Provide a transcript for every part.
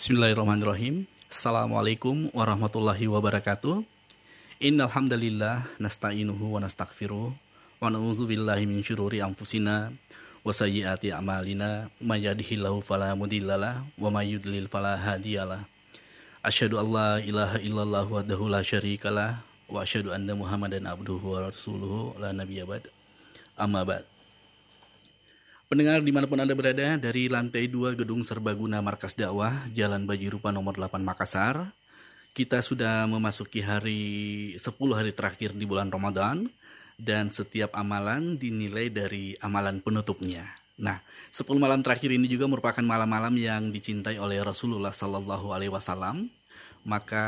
Bismillahirrahmanirrahim. Assalamualaikum warahmatullahi wabarakatuh. Innal hamdalillah nasta'inuhu wa nastaghfiruh wa na'udzu billahi min syururi anfusina wa sayyiati a'malina may yahdihillahu fala mudhillalah wa may yudlil fala hadiyalah. Asyhadu an la ilaha illallah wahdahu la syarikalah wa asyhadu anna Muhammadan abduhu wa rasuluhu la nabiyya ba'd. Amma ba'd. Pendengar di mana pun Anda berada dari lantai 2 Gedung Serbaguna Markas Dakwah Jalan Bajirupa nomor 8 Makassar kita sudah memasuki hari 10 hari terakhir di bulan Ramadan dan setiap amalan dinilai dari amalan penutupnya. Nah, 10 malam terakhir ini juga merupakan malam-malam yang dicintai oleh Rasulullah Sallallahu Alaihi Wasallam. Maka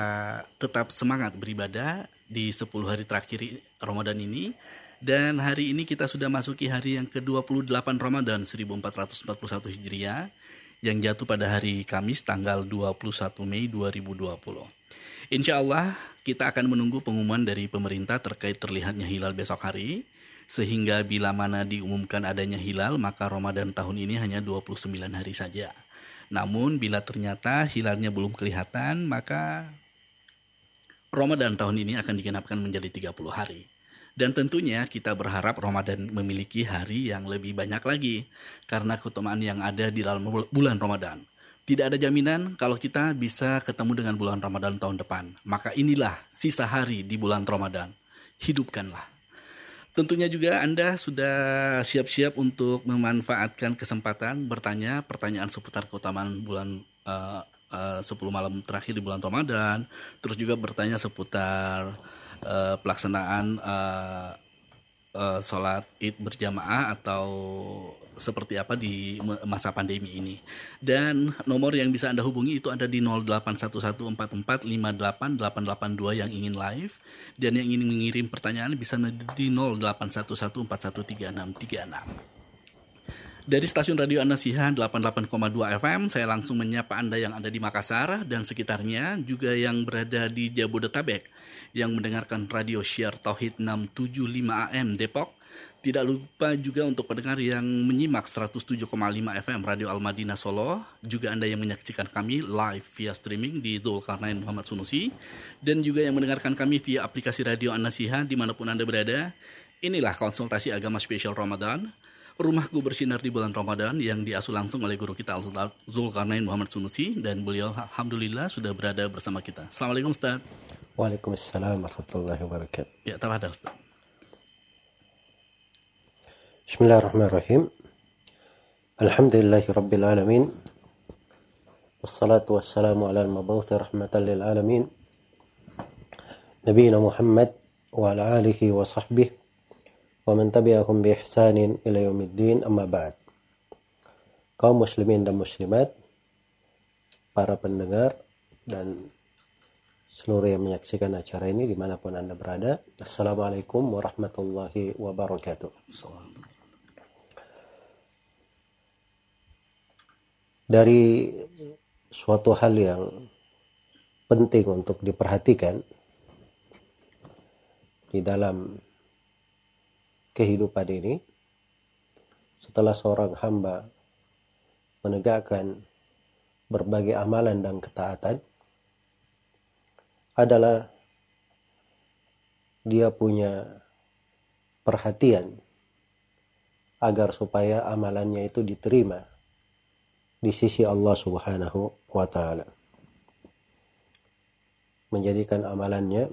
tetap semangat beribadah di 10 hari terakhir Ramadan ini dan hari ini kita sudah masuki hari yang ke-28 Ramadan 1441 Hijriah yang jatuh pada hari Kamis tanggal 21 Mei 2020. Insya Allah kita akan menunggu pengumuman dari pemerintah terkait terlihatnya hilal besok hari. Sehingga bila mana diumumkan adanya hilal maka Ramadan tahun ini hanya 29 hari saja. Namun bila ternyata hilalnya belum kelihatan maka Ramadan tahun ini akan digenapkan menjadi 30 hari. Dan tentunya kita berharap Ramadan memiliki hari yang lebih banyak lagi karena keutamaan yang ada di dalam bulan Ramadan. Tidak ada jaminan kalau kita bisa ketemu dengan bulan Ramadan tahun depan. Maka inilah sisa hari di bulan Ramadan. Hidupkanlah. Tentunya juga Anda sudah siap-siap untuk memanfaatkan kesempatan bertanya pertanyaan seputar keutamaan bulan uh, uh, 10 malam terakhir di bulan Ramadan. Terus juga bertanya seputar uh, pelaksanaan uh, uh, sholat id berjamaah atau seperti apa di masa pandemi ini. Dan nomor yang bisa Anda hubungi itu ada di 081144588882 yang ingin live dan yang ingin mengirim pertanyaan bisa di 0811413636. Dari stasiun Radio Anasiha 88,2 FM, saya langsung menyapa Anda yang ada di Makassar dan sekitarnya, juga yang berada di Jabodetabek, yang mendengarkan radio Share Tauhid 675 AM Depok. Tidak lupa juga untuk pendengar yang menyimak 107,5 FM Radio Al-Madinah Solo, juga Anda yang menyaksikan kami live via streaming di Zulkarnain Muhammad Sunusi, dan juga yang mendengarkan kami via aplikasi Radio Anasiha di mana pun Anda berada. Inilah konsultasi agama spesial Ramadan Rumahku bersinar di bulan Ramadan yang diasuh langsung oleh guru kita Zulkarnain Muhammad Sunusi dan beliau alhamdulillah sudah berada bersama kita. Assalamualaikum Ustaz. Waalaikumsalam warahmatullahi wabarakatuh. Ya, tafadhal Ustaz. Bismillahirrahmanirrahim. Alhamdulillahi rabbil alamin. Wassalatu wassalamu ala al-mabawthi rahmatan lil alamin. Nabiina Muhammad wa ala alihi wa sahbihi ومن تبعهم بإحسان إلى يوم الدين أما بعد kaum muslimin dan muslimat para pendengar dan seluruh yang menyaksikan acara ini dimanapun anda berada Assalamualaikum warahmatullahi wabarakatuh dari suatu hal yang penting untuk diperhatikan di dalam kehidupan ini setelah seorang hamba menegakkan berbagai amalan dan ketaatan adalah dia punya perhatian agar supaya amalannya itu diterima di sisi Allah Subhanahu wa taala. Menjadikan amalannya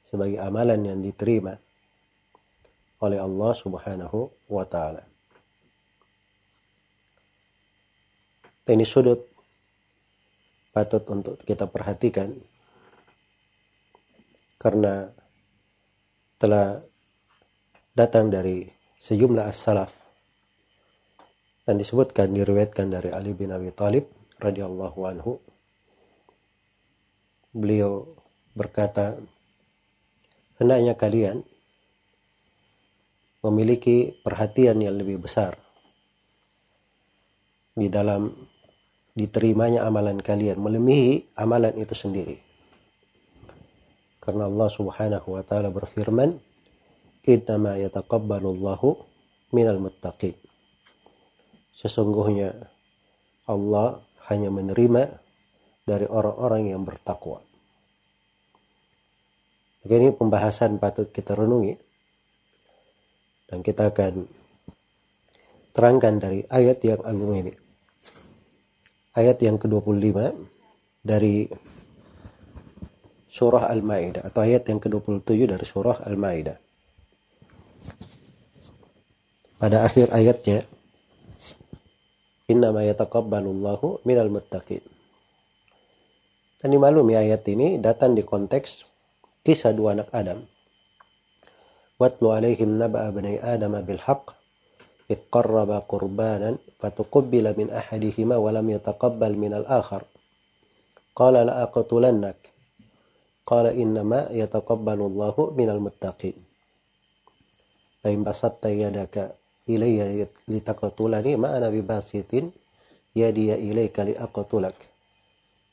sebagai amalan yang diterima oleh Allah Subhanahu wa taala. Ini sudut patut untuk kita perhatikan karena telah datang dari sejumlah as-salaf dan disebutkan diriwayatkan dari Ali bin Abi Thalib radhiyallahu anhu beliau berkata hendaknya kalian memiliki perhatian yang lebih besar di dalam diterimanya amalan kalian melebihi amalan itu sendiri. Karena Allah Subhanahu wa taala berfirman, "Innama yataqabbalullahu minal muttaqin." Sesungguhnya Allah hanya menerima dari orang-orang yang bertakwa. Oke, ini pembahasan patut kita renungi. Dan kita akan terangkan dari ayat yang agung ini. Ayat yang ke-25 dari surah Al-Maidah atau ayat yang ke-27 dari surah Al-Maidah. Pada akhir ayatnya Innama yataqabbalullahu minal muttaqin. Dan dimaklumi ayat ini datang di konteks kisah dua anak Adam. Watlu alaihim naba'a bani Adam bil haqq إذ قرب قربانا فتقبل من أحدهما ولم يتقبل من الآخر قال لأقتلنك قال إنما يتقبل الله من المتقين لئن بسطت يدك إلي لتقتلني ما أنا بباسط يدي إليك لأقتلك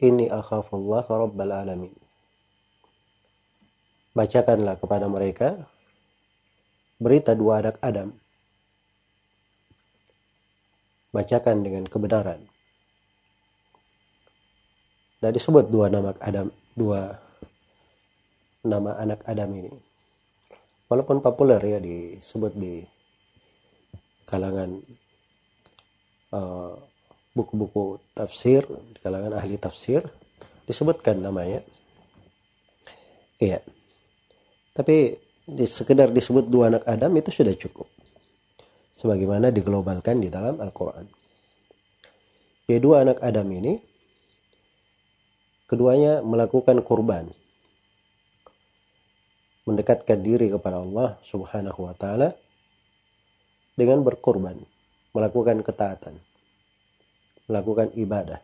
إني أخاف الله رب العالمين bacakanlah kepada mereka berita dua anak Adam. Bacakan dengan kebenaran. Dan disebut dua nama Adam dua nama anak Adam ini. Walaupun populer ya disebut di kalangan uh, buku-buku tafsir di kalangan ahli tafsir disebutkan namanya. Iya. Tapi sekedar disebut dua anak Adam itu sudah cukup sebagaimana diglobalkan di dalam Al-Quran jadi dua anak Adam ini keduanya melakukan kurban mendekatkan diri kepada Allah Subhanahu wa taala dengan berkorban, melakukan ketaatan, melakukan ibadah.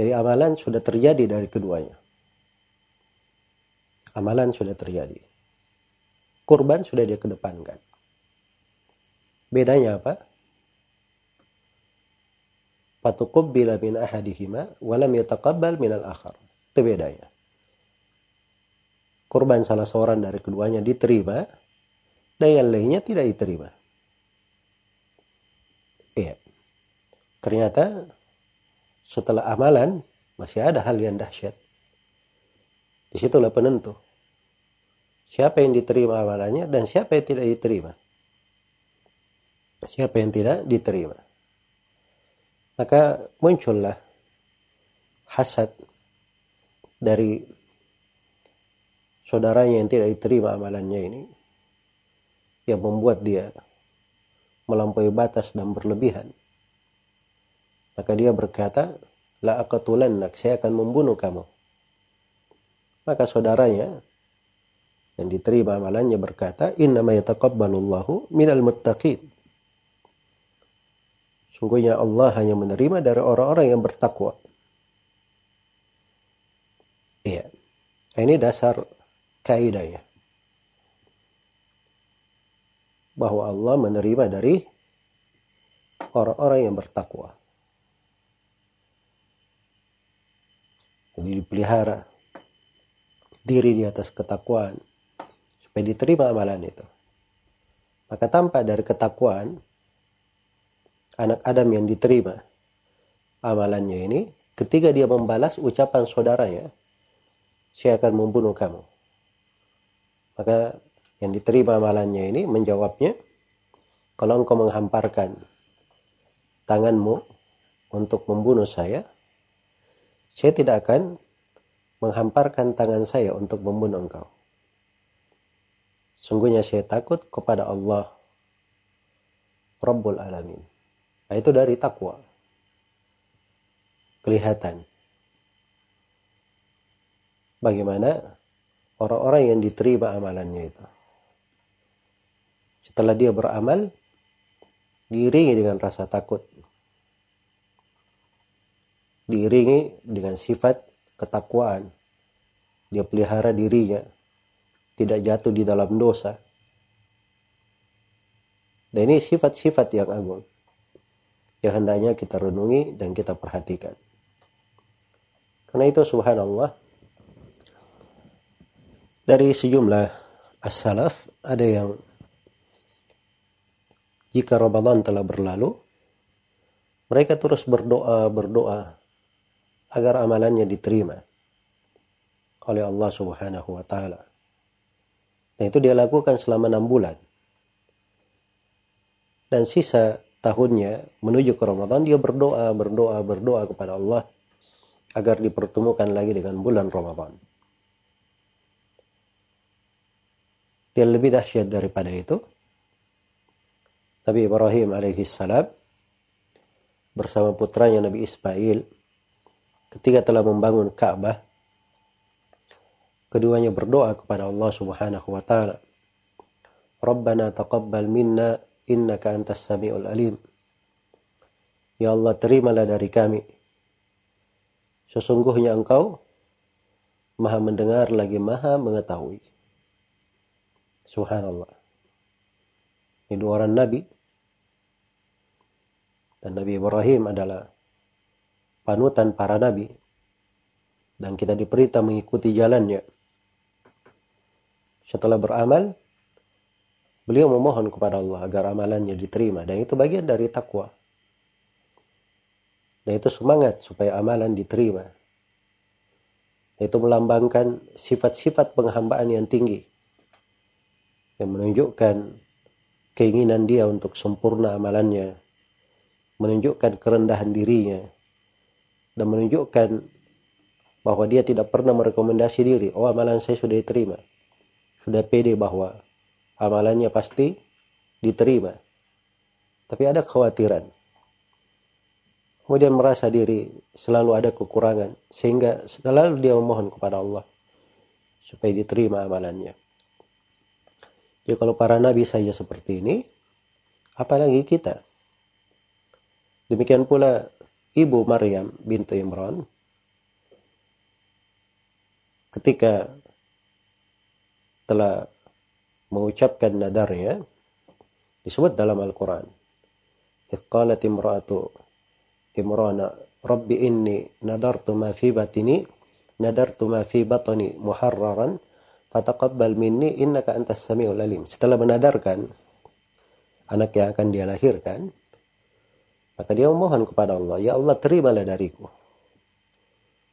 Jadi amalan sudah terjadi dari keduanya. Amalan sudah terjadi. Kurban sudah dia kedepankan. Bedanya apa? Fatukubbila min ahadihima walam yataqabbal min al-akhar. Itu bedanya. Kurban salah seorang dari keduanya diterima, dan yang lainnya tidak diterima. Iya. Ternyata setelah amalan masih ada hal yang dahsyat. Di situlah penentu. Siapa yang diterima amalannya dan siapa yang tidak diterima. Siapa yang tidak diterima. Maka muncullah hasad dari saudaranya yang tidak diterima amalannya ini yang membuat dia melampaui batas dan berlebihan. Maka dia berkata, La aqatulannak, saya akan membunuh kamu. Maka saudaranya yang diterima amalannya berkata, Innama yataqabbalullahu minal muttaqin. Sungguhnya Allah hanya menerima dari orang-orang yang bertakwa. Iya. Ini dasar kaidah ya. bahwa Allah menerima dari orang-orang yang bertakwa. Jadi dipelihara diri di atas ketakwaan supaya diterima amalan itu. Maka tampak dari ketakwaan anak Adam yang diterima amalannya ini ketika dia membalas ucapan saudaranya saya akan membunuh kamu. Maka yang diterima amalannya ini menjawabnya, kalau engkau menghamparkan tanganmu untuk membunuh saya, saya tidak akan menghamparkan tangan saya untuk membunuh engkau. Sungguhnya saya takut kepada Allah Rabbul Alamin. Nah, itu dari takwa. Kelihatan. Bagaimana orang-orang yang diterima amalannya itu setelah dia beramal diiringi dengan rasa takut diiringi dengan sifat ketakwaan dia pelihara dirinya tidak jatuh di dalam dosa dan ini sifat-sifat yang agung yang hendaknya kita renungi dan kita perhatikan karena itu subhanallah dari sejumlah as-salaf ada yang jika Ramadan telah berlalu, Mereka terus berdoa, berdoa agar amalannya diterima oleh Allah Subhanahu wa taala. Dan itu dia lakukan selama enam bulan. Dan sisa tahunnya menuju ke Ramadan dia berdoa, berdoa, berdoa kepada Allah agar dipertemukan lagi dengan bulan Ramadan. Dia lebih dahsyat daripada itu. Nabi Ibrahim alaihissalam bersama putranya Nabi Ismail ketika telah membangun Ka'bah keduanya berdoa kepada Allah Subhanahu wa taala. Rabbana taqabbal minna innaka antas samiul alim. Ya Allah terimalah dari kami. Sesungguhnya engkau maha mendengar lagi maha mengetahui. Subhanallah. Ini dua orang nabi. Dan Nabi Ibrahim adalah panutan para nabi. Dan kita diperintah mengikuti jalannya. Setelah beramal, beliau memohon kepada Allah agar amalannya diterima. Dan itu bagian dari takwa. Dan itu semangat supaya amalan diterima. Itu melambangkan sifat-sifat penghambaan yang tinggi. Yang menunjukkan keinginan dia untuk sempurna amalannya menunjukkan kerendahan dirinya dan menunjukkan bahwa dia tidak pernah merekomendasi diri, oh amalan saya sudah diterima. Sudah pede bahwa amalannya pasti diterima. Tapi ada kekhawatiran. Kemudian merasa diri selalu ada kekurangan. Sehingga selalu dia memohon kepada Allah. Supaya diterima amalannya. Jadi kalau para nabi saja seperti ini. Apalagi kita. Demikian pula ibu Maryam bintu Imran ketika telah mengucapkan nadarnya disebut dalam Al-Quran. Iqalat imra'atu Imrana Rabbi inni nadartu ma fi batini nadartu ma fi batni muharraran fataqabbal minni innaka antas samiul alim. Setelah menadarkan anak yang akan dia lahirkan, maka dia memohon kepada Allah, Ya Allah terimalah dariku.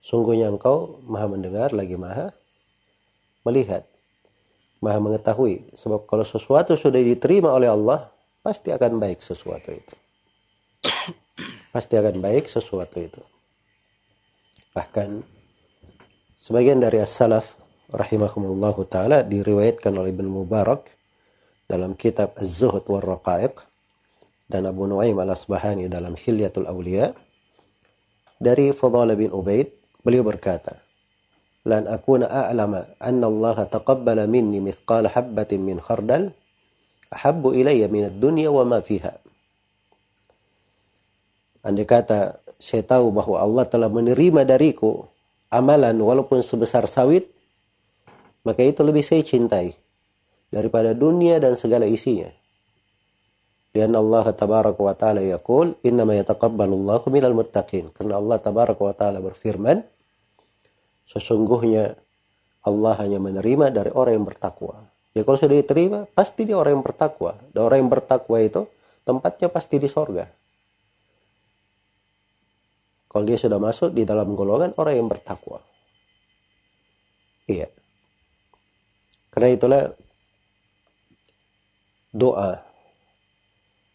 Sungguhnya engkau maha mendengar lagi maha melihat. Maha mengetahui. Sebab kalau sesuatu sudah diterima oleh Allah, pasti akan baik sesuatu itu. pasti akan baik sesuatu itu. Bahkan sebagian dari as-salaf rahimahumullahu taala diriwayatkan oleh Ibn Mubarak dalam kitab Az-Zuhud war Raqaiq dan Abu Nuaim al-Asbahani dalam Hilyatul Awliya dari Fadhala bin Ubaid beliau berkata lan akuna a'lama anna Allah taqabbala minni mithqala habbatin min khardal ahabbu ilayya min ad-dunya wa ma fiha Andai kata saya tahu bahwa Allah telah menerima dariku amalan walaupun sebesar sawit maka itu lebih saya cintai daripada dunia dan segala isinya Lian Allah tabaraka wa ta'ala yaqul innama yataqabbalu Allahu minal muttaqin. Karena Allah tabaraka wa ta'ala berfirman sesungguhnya Allah hanya menerima dari orang yang bertakwa. Ya kalau sudah diterima, pasti dia orang yang bertakwa. Dan orang yang bertakwa itu tempatnya pasti di sorga. Kalau dia sudah masuk di dalam golongan orang yang bertakwa. Iya. Karena itulah doa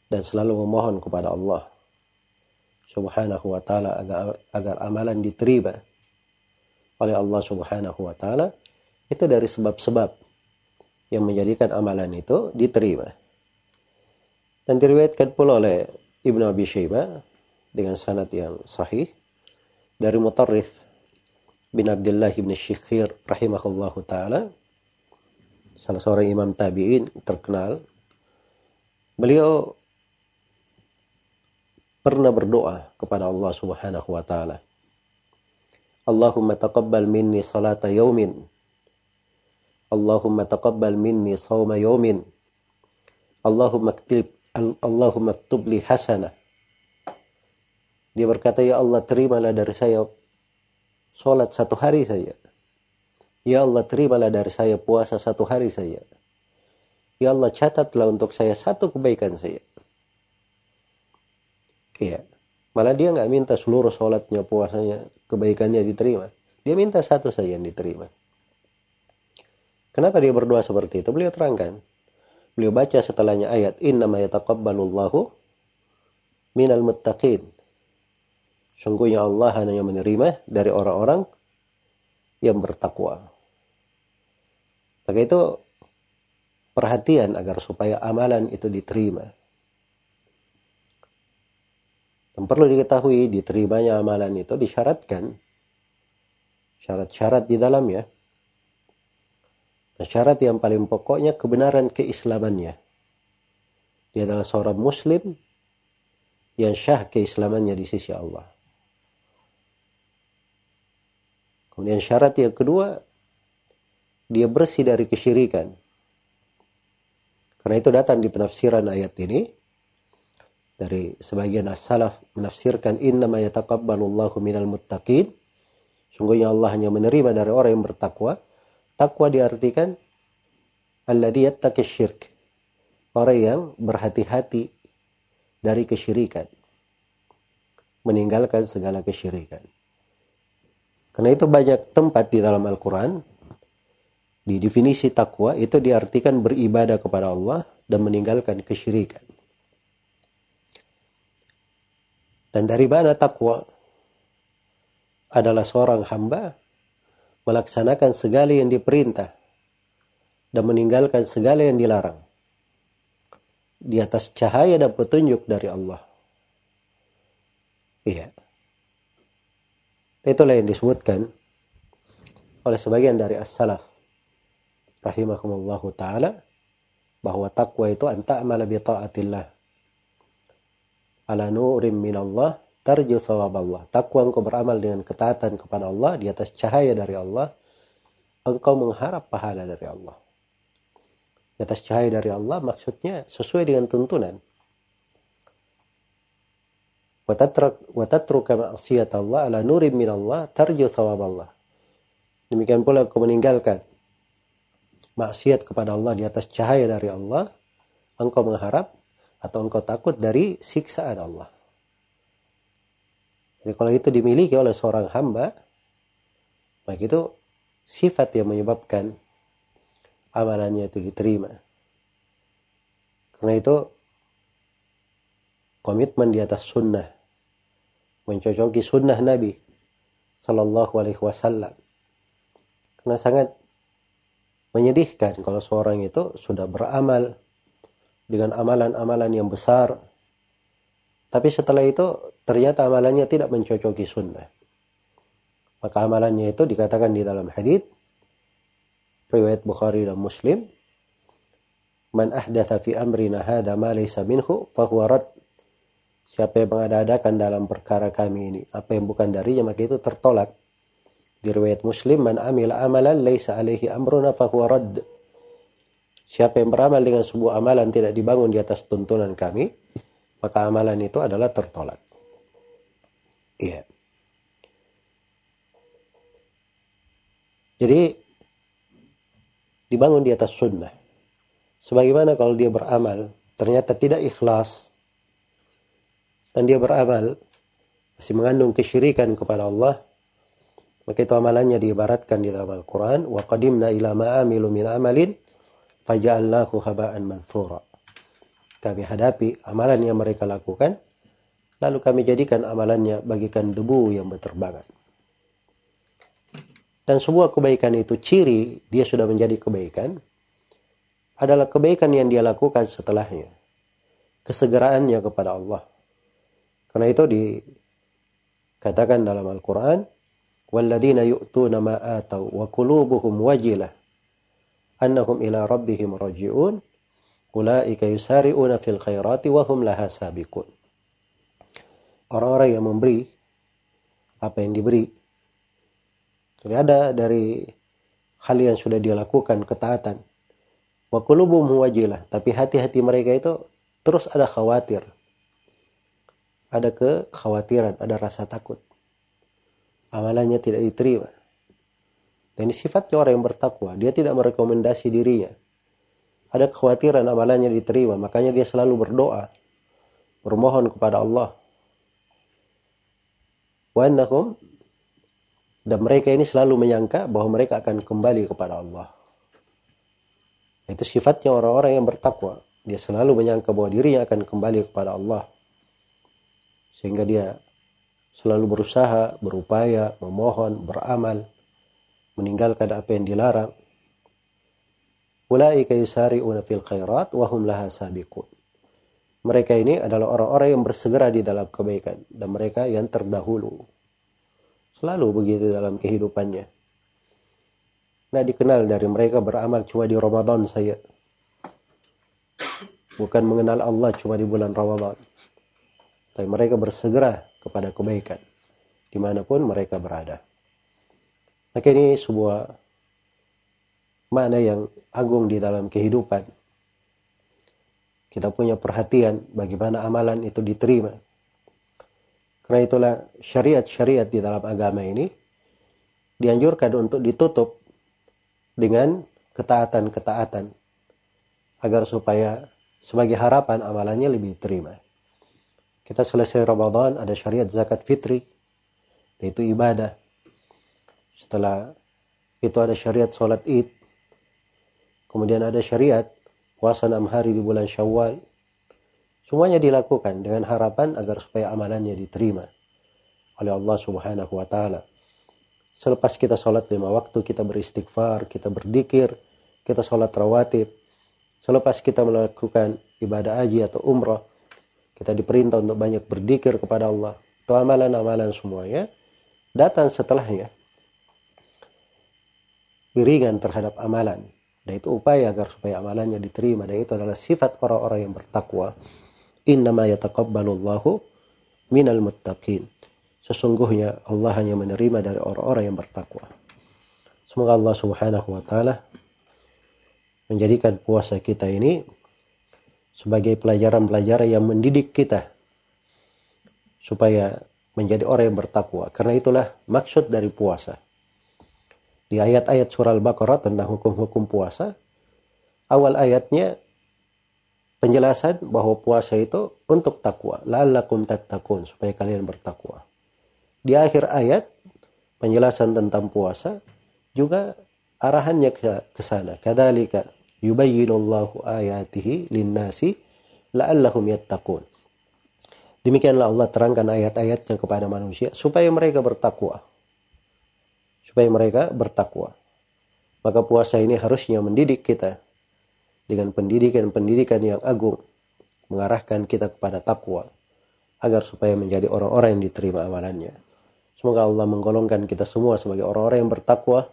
dan selalu memohon kepada Allah Subhanahu wa taala agar agar amalan diterima oleh Allah Subhanahu wa taala itu dari sebab-sebab yang menjadikan amalan itu diterima. Dan diriwayatkan pula oleh Ibnu Abi Syaibah dengan sanad yang sahih dari Mutarrif bin Abdullah bin Syikhir rahimahullahu taala salah seorang imam tabi'in terkenal beliau pernah berdoa kepada Allah Subhanahu wa taala. Allahumma taqabbal minni salata yaumin. Allahumma taqabbal minni sawma yaumin. Allahumma ktib Allahumma ktub li. Dia berkata, Ya Allah terimalah dari saya sholat satu hari saja. Ya Allah terimalah dari saya puasa satu hari saja. Ya Allah catatlah untuk saya satu kebaikan saja. Iya. Malah dia nggak minta seluruh sholatnya, puasanya, kebaikannya diterima. Dia minta satu saja yang diterima. Kenapa dia berdoa seperti itu? Beliau terangkan. Beliau baca setelahnya ayat Inna ma yataqabbalullahu minal muttaqin. Sungguhnya Allah hanya menerima dari orang-orang yang bertakwa. Maka itu perhatian agar supaya amalan itu diterima. Dan perlu diketahui diterimanya amalan itu disyaratkan syarat-syarat di dalamnya. Dan syarat yang paling pokoknya kebenaran keislamannya. Dia adalah seorang muslim yang syah keislamannya di sisi Allah. Kemudian syarat yang kedua, dia bersih dari kesyirikan. Karena itu datang di penafsiran ayat ini dari sebagian as-salaf menafsirkan innama yataqabbalullahu minal muttaqin. Sungguhnya Allah hanya menerima dari orang yang bertakwa. Takwa diartikan alladhi yattaqi syirk. Orang yang berhati-hati dari kesyirikan. Meninggalkan segala kesyirikan. Karena itu banyak tempat di dalam Al-Quran di definisi takwa itu diartikan beribadah kepada Allah dan meninggalkan kesyirikan. Dan dari mana takwa? Adalah seorang hamba melaksanakan segala yang diperintah dan meninggalkan segala yang dilarang. Di atas cahaya dan petunjuk dari Allah. Iya. Itulah yang disebutkan oleh sebagian dari as-salaf rahimakumullahu taala bahwa takwa itu anta amala bi taatillah ala nurim minallah tarju Allah Takwa engkau beramal dengan ketaatan kepada Allah di atas cahaya dari Allah. Engkau mengharap pahala dari Allah. Di atas cahaya dari Allah maksudnya sesuai dengan tuntunan. Watatruka ma'asiyat Allah ala nurim minallah tarju Allah Demikian pula engkau meninggalkan maksiat kepada Allah di atas cahaya dari Allah, engkau mengharap atau engkau takut dari siksaan Allah. Jadi kalau itu dimiliki oleh seorang hamba, maka itu sifat yang menyebabkan amalannya itu diterima. Karena itu komitmen di atas sunnah, mencocoki sunnah Nabi Sallallahu Alaihi Wasallam. Karena sangat menyedihkan kalau seorang itu sudah beramal dengan amalan-amalan yang besar. Tapi setelah itu ternyata amalannya tidak mencocoki sunnah. Maka amalannya itu dikatakan di dalam hadis riwayat Bukhari dan Muslim man ahdatha fi amrina hadha ma laysa minhu fahuwa rad. Siapa yang mengadakan dalam perkara kami ini apa yang bukan darinya maka itu tertolak. Di riwayat Muslim, man amila amalan laisa alaihi amruna fahuwa radd. Siapa yang beramal dengan sebuah amalan tidak dibangun di atas tuntunan kami, maka amalan itu adalah tertolak. Iya. Jadi dibangun di atas sunnah. Sebagaimana kalau dia beramal ternyata tidak ikhlas dan dia beramal masih mengandung kesyirikan kepada Allah, maka itu amalannya diibaratkan di dalam Al-Quran. Wa qadimna ila ma'amilu min amalin faja'allahu haba'an manthura. Kami hadapi amalan yang mereka lakukan. Lalu kami jadikan amalannya bagikan debu yang berterbangan. Dan sebuah kebaikan itu ciri dia sudah menjadi kebaikan adalah kebaikan yang dia lakukan setelahnya. Kesegeraannya kepada Allah. Karena itu dikatakan dalam Al-Quran, والذين يؤتون ما آتوا وقلوبهم وجلة annahum ila rabbihim raji'un ulaika yusari'una fil khairati wa hum laha sabiqun. Orang-orang yang memberi apa yang diberi. Jadi ada dari hal yang sudah dia lakukan ketaatan. Wa qulubuhum wajilah. Tapi hati-hati mereka itu terus ada khawatir. Ada kekhawatiran ada rasa takut. Amalannya tidak diterima. Dan sifatnya orang yang bertakwa. Dia tidak merekomendasi dirinya. Ada kekhawatiran amalannya diterima. Makanya dia selalu berdoa. Bermohon kepada Allah. wa dan mereka ini selalu menyangka bahwa mereka akan kembali kepada Allah. Itu sifatnya orang-orang yang bertakwa. Dia selalu menyangka bahwa dirinya akan kembali kepada Allah. Sehingga dia selalu berusaha, berupaya, memohon, beramal, meninggalkan apa yang dilarang. Ulaika yusari'una fil khairat wa hum laha sabiqun. Mereka ini adalah orang-orang yang bersegera di dalam kebaikan dan mereka yang terdahulu. Selalu begitu dalam kehidupannya. Nah dikenal dari mereka beramal cuma di Ramadan saya. Bukan mengenal Allah cuma di bulan Ramadan. Tapi mereka bersegera kepada kebaikan. Di mana pun mereka berada. Maka ini sebuah makna yang agung di dalam kehidupan. Kita punya perhatian bagaimana amalan itu diterima karena itulah syariat-syariat di dalam agama ini dianjurkan untuk ditutup dengan ketaatan-ketaatan agar supaya sebagai harapan amalannya lebih terima. Kita selesai Ramadan ada syariat zakat fitri yaitu ibadah. Setelah itu ada syariat sholat id. Kemudian ada syariat puasa enam hari di bulan syawal Semuanya dilakukan dengan harapan agar supaya amalannya diterima oleh Allah Subhanahu wa taala. Selepas kita sholat lima waktu, kita beristighfar, kita berdikir, kita sholat rawatib. Selepas kita melakukan ibadah haji atau umrah, kita diperintah untuk banyak berdikir kepada Allah. Itu amalan-amalan semuanya. Datang setelahnya. Iringan terhadap amalan. Dan itu upaya agar supaya amalannya diterima. Dan itu adalah sifat orang-orang yang bertakwa innama yataqabbalullahu minal muttaqin. Sesungguhnya Allah hanya menerima dari orang-orang yang bertakwa. Semoga Allah Subhanahu wa taala menjadikan puasa kita ini sebagai pelajaran-pelajaran yang mendidik kita supaya menjadi orang yang bertakwa. Karena itulah maksud dari puasa. Di ayat-ayat surah Al-Baqarah tentang hukum-hukum puasa, awal ayatnya penjelasan bahwa puasa itu untuk takwa. La'allakum tattaqun supaya kalian bertakwa. Di akhir ayat penjelasan tentang puasa juga arahannya ke, ke sana. Kadzalika yubayyinullahu ayatihi linnasi la'allahum yattaqun. Demikianlah Allah terangkan ayat-ayatnya kepada manusia supaya mereka bertakwa. Supaya mereka bertakwa. Maka puasa ini harusnya mendidik kita dengan pendidikan-pendidikan yang agung mengarahkan kita kepada takwa agar supaya menjadi orang-orang yang diterima amalannya. Semoga Allah menggolongkan kita semua sebagai orang-orang yang bertakwa,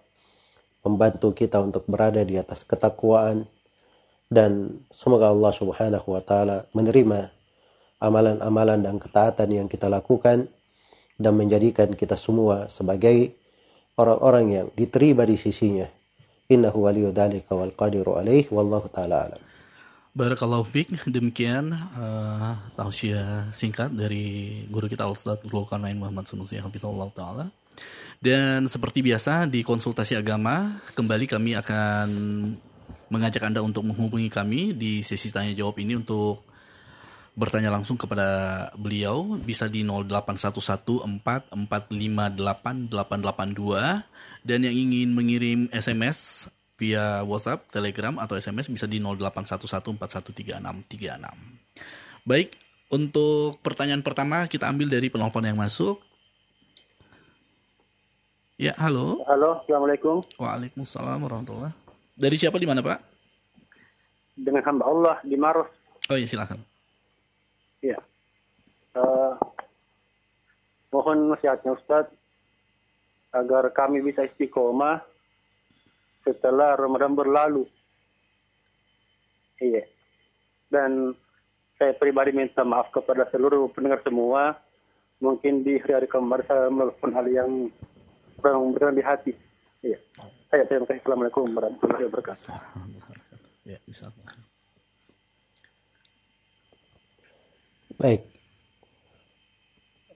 membantu kita untuk berada di atas ketakwaan dan semoga Allah Subhanahu wa taala menerima amalan-amalan dan ketaatan yang kita lakukan dan menjadikan kita semua sebagai orang-orang yang diterima di sisinya Innahu waliyu dzalika wal qadiru alaih wallahu taala alam. Barakallahu fiq. Demikian uh, tausiah singkat dari guru kita Al-Ustaz Zulkarnain Muhammad Sunusi Hafizullah taala. Dan seperti biasa di konsultasi agama, kembali kami akan mengajak Anda untuk menghubungi kami di sesi tanya jawab ini untuk bertanya langsung kepada beliau bisa di 081144588882 dan yang ingin mengirim SMS via WhatsApp, Telegram atau SMS bisa di 0811413636. Baik, untuk pertanyaan pertama kita ambil dari penelpon yang masuk. Ya, halo. Halo, Assalamualaikum. Waalaikumsalam warahmatullahi Dari siapa di mana, Pak? Dengan hamba Allah di Maros. Oh iya, silakan. Iya. Uh, mohon nasihatnya Ustaz agar kami bisa istiqomah setelah Ramadan berlalu. Iya. Dan saya pribadi minta maaf kepada seluruh pendengar semua. Mungkin di hari-hari kemarin saya melakukan hal yang kurang berkenan di hati. Iya. Saya terima kasih. Assalamualaikum warahmatullahi wabarakatuh. Ya, Baik.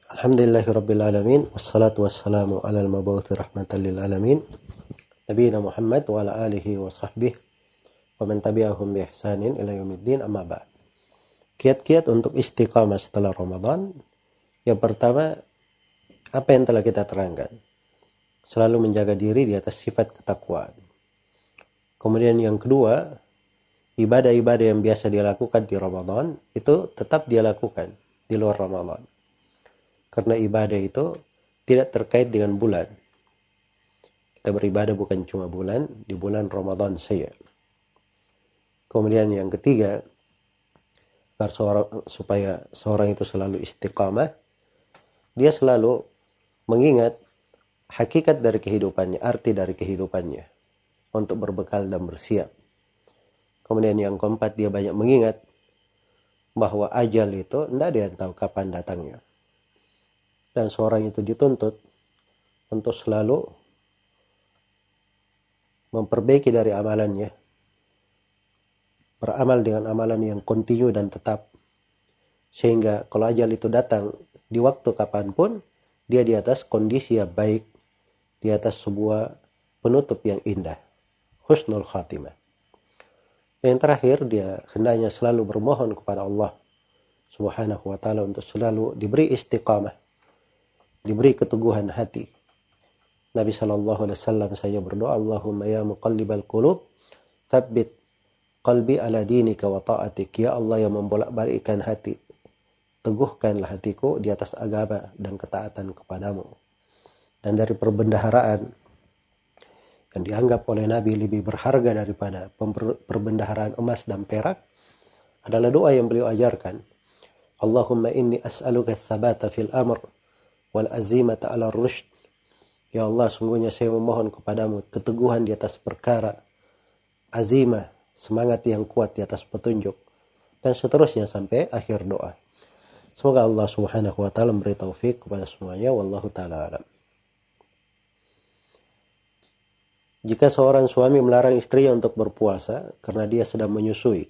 Alhamdulillahirabbil alamin wassalatu wassalamu ala al-mab'uts rahmatan lil alamin Muhammad wa ala alihi wa sahbihi wa man tabi'ahum bi ihsanin ila yaumiddin amma ba'd. Kiat-kiat untuk istiqamah setelah Ramadan. Yang pertama apa yang telah kita terangkan. Selalu menjaga diri di atas sifat ketakwaan. Kemudian yang kedua, ibadah-ibadah yang biasa dia lakukan di Ramadan itu tetap dia lakukan di luar Ramadan. Karena ibadah itu tidak terkait dengan bulan. Kita beribadah bukan cuma bulan, di bulan Ramadan saja. Kemudian yang ketiga, agar supaya seorang itu selalu istiqamah, dia selalu mengingat hakikat dari kehidupannya, arti dari kehidupannya untuk berbekal dan bersiap. Kemudian yang keempat dia banyak mengingat bahwa ajal itu tidak ada yang tahu kapan datangnya. Dan seorang itu dituntut untuk selalu memperbaiki dari amalannya beramal dengan amalan yang kontinu dan tetap. Sehingga kalau ajal itu datang di waktu kapan pun, dia di atas kondisi yang baik, di atas sebuah penutup yang indah. Husnul khatimah. Yang terakhir, dia hendaknya selalu bermohon kepada Allah subhanahu wa ta'ala untuk selalu diberi istiqamah, diberi keteguhan hati. Nabi Shallallahu Alaihi Wasallam saya berdoa Allahumma ya muqallibal qulub thabbit qalbi ala dinika wa ta'atik. Ya Allah yang membolak-balikkan hati teguhkanlah hatiku di atas agama dan ketaatan kepadamu. Dan dari perbendaharaan yang dianggap oleh Nabi lebih berharga daripada perbendaharaan emas dan perak adalah doa yang beliau ajarkan. Allahumma inni as'aluka thabata fil amr wal azimata ala rushd Ya Allah sungguhnya saya memohon kepadamu keteguhan di atas perkara azimah semangat yang kuat di atas petunjuk dan seterusnya sampai akhir doa. Semoga Allah Subhanahu wa taala memberi taufik kepada semuanya wallahu taala alam. Jika seorang suami melarang istrinya untuk berpuasa karena dia sedang menyusui,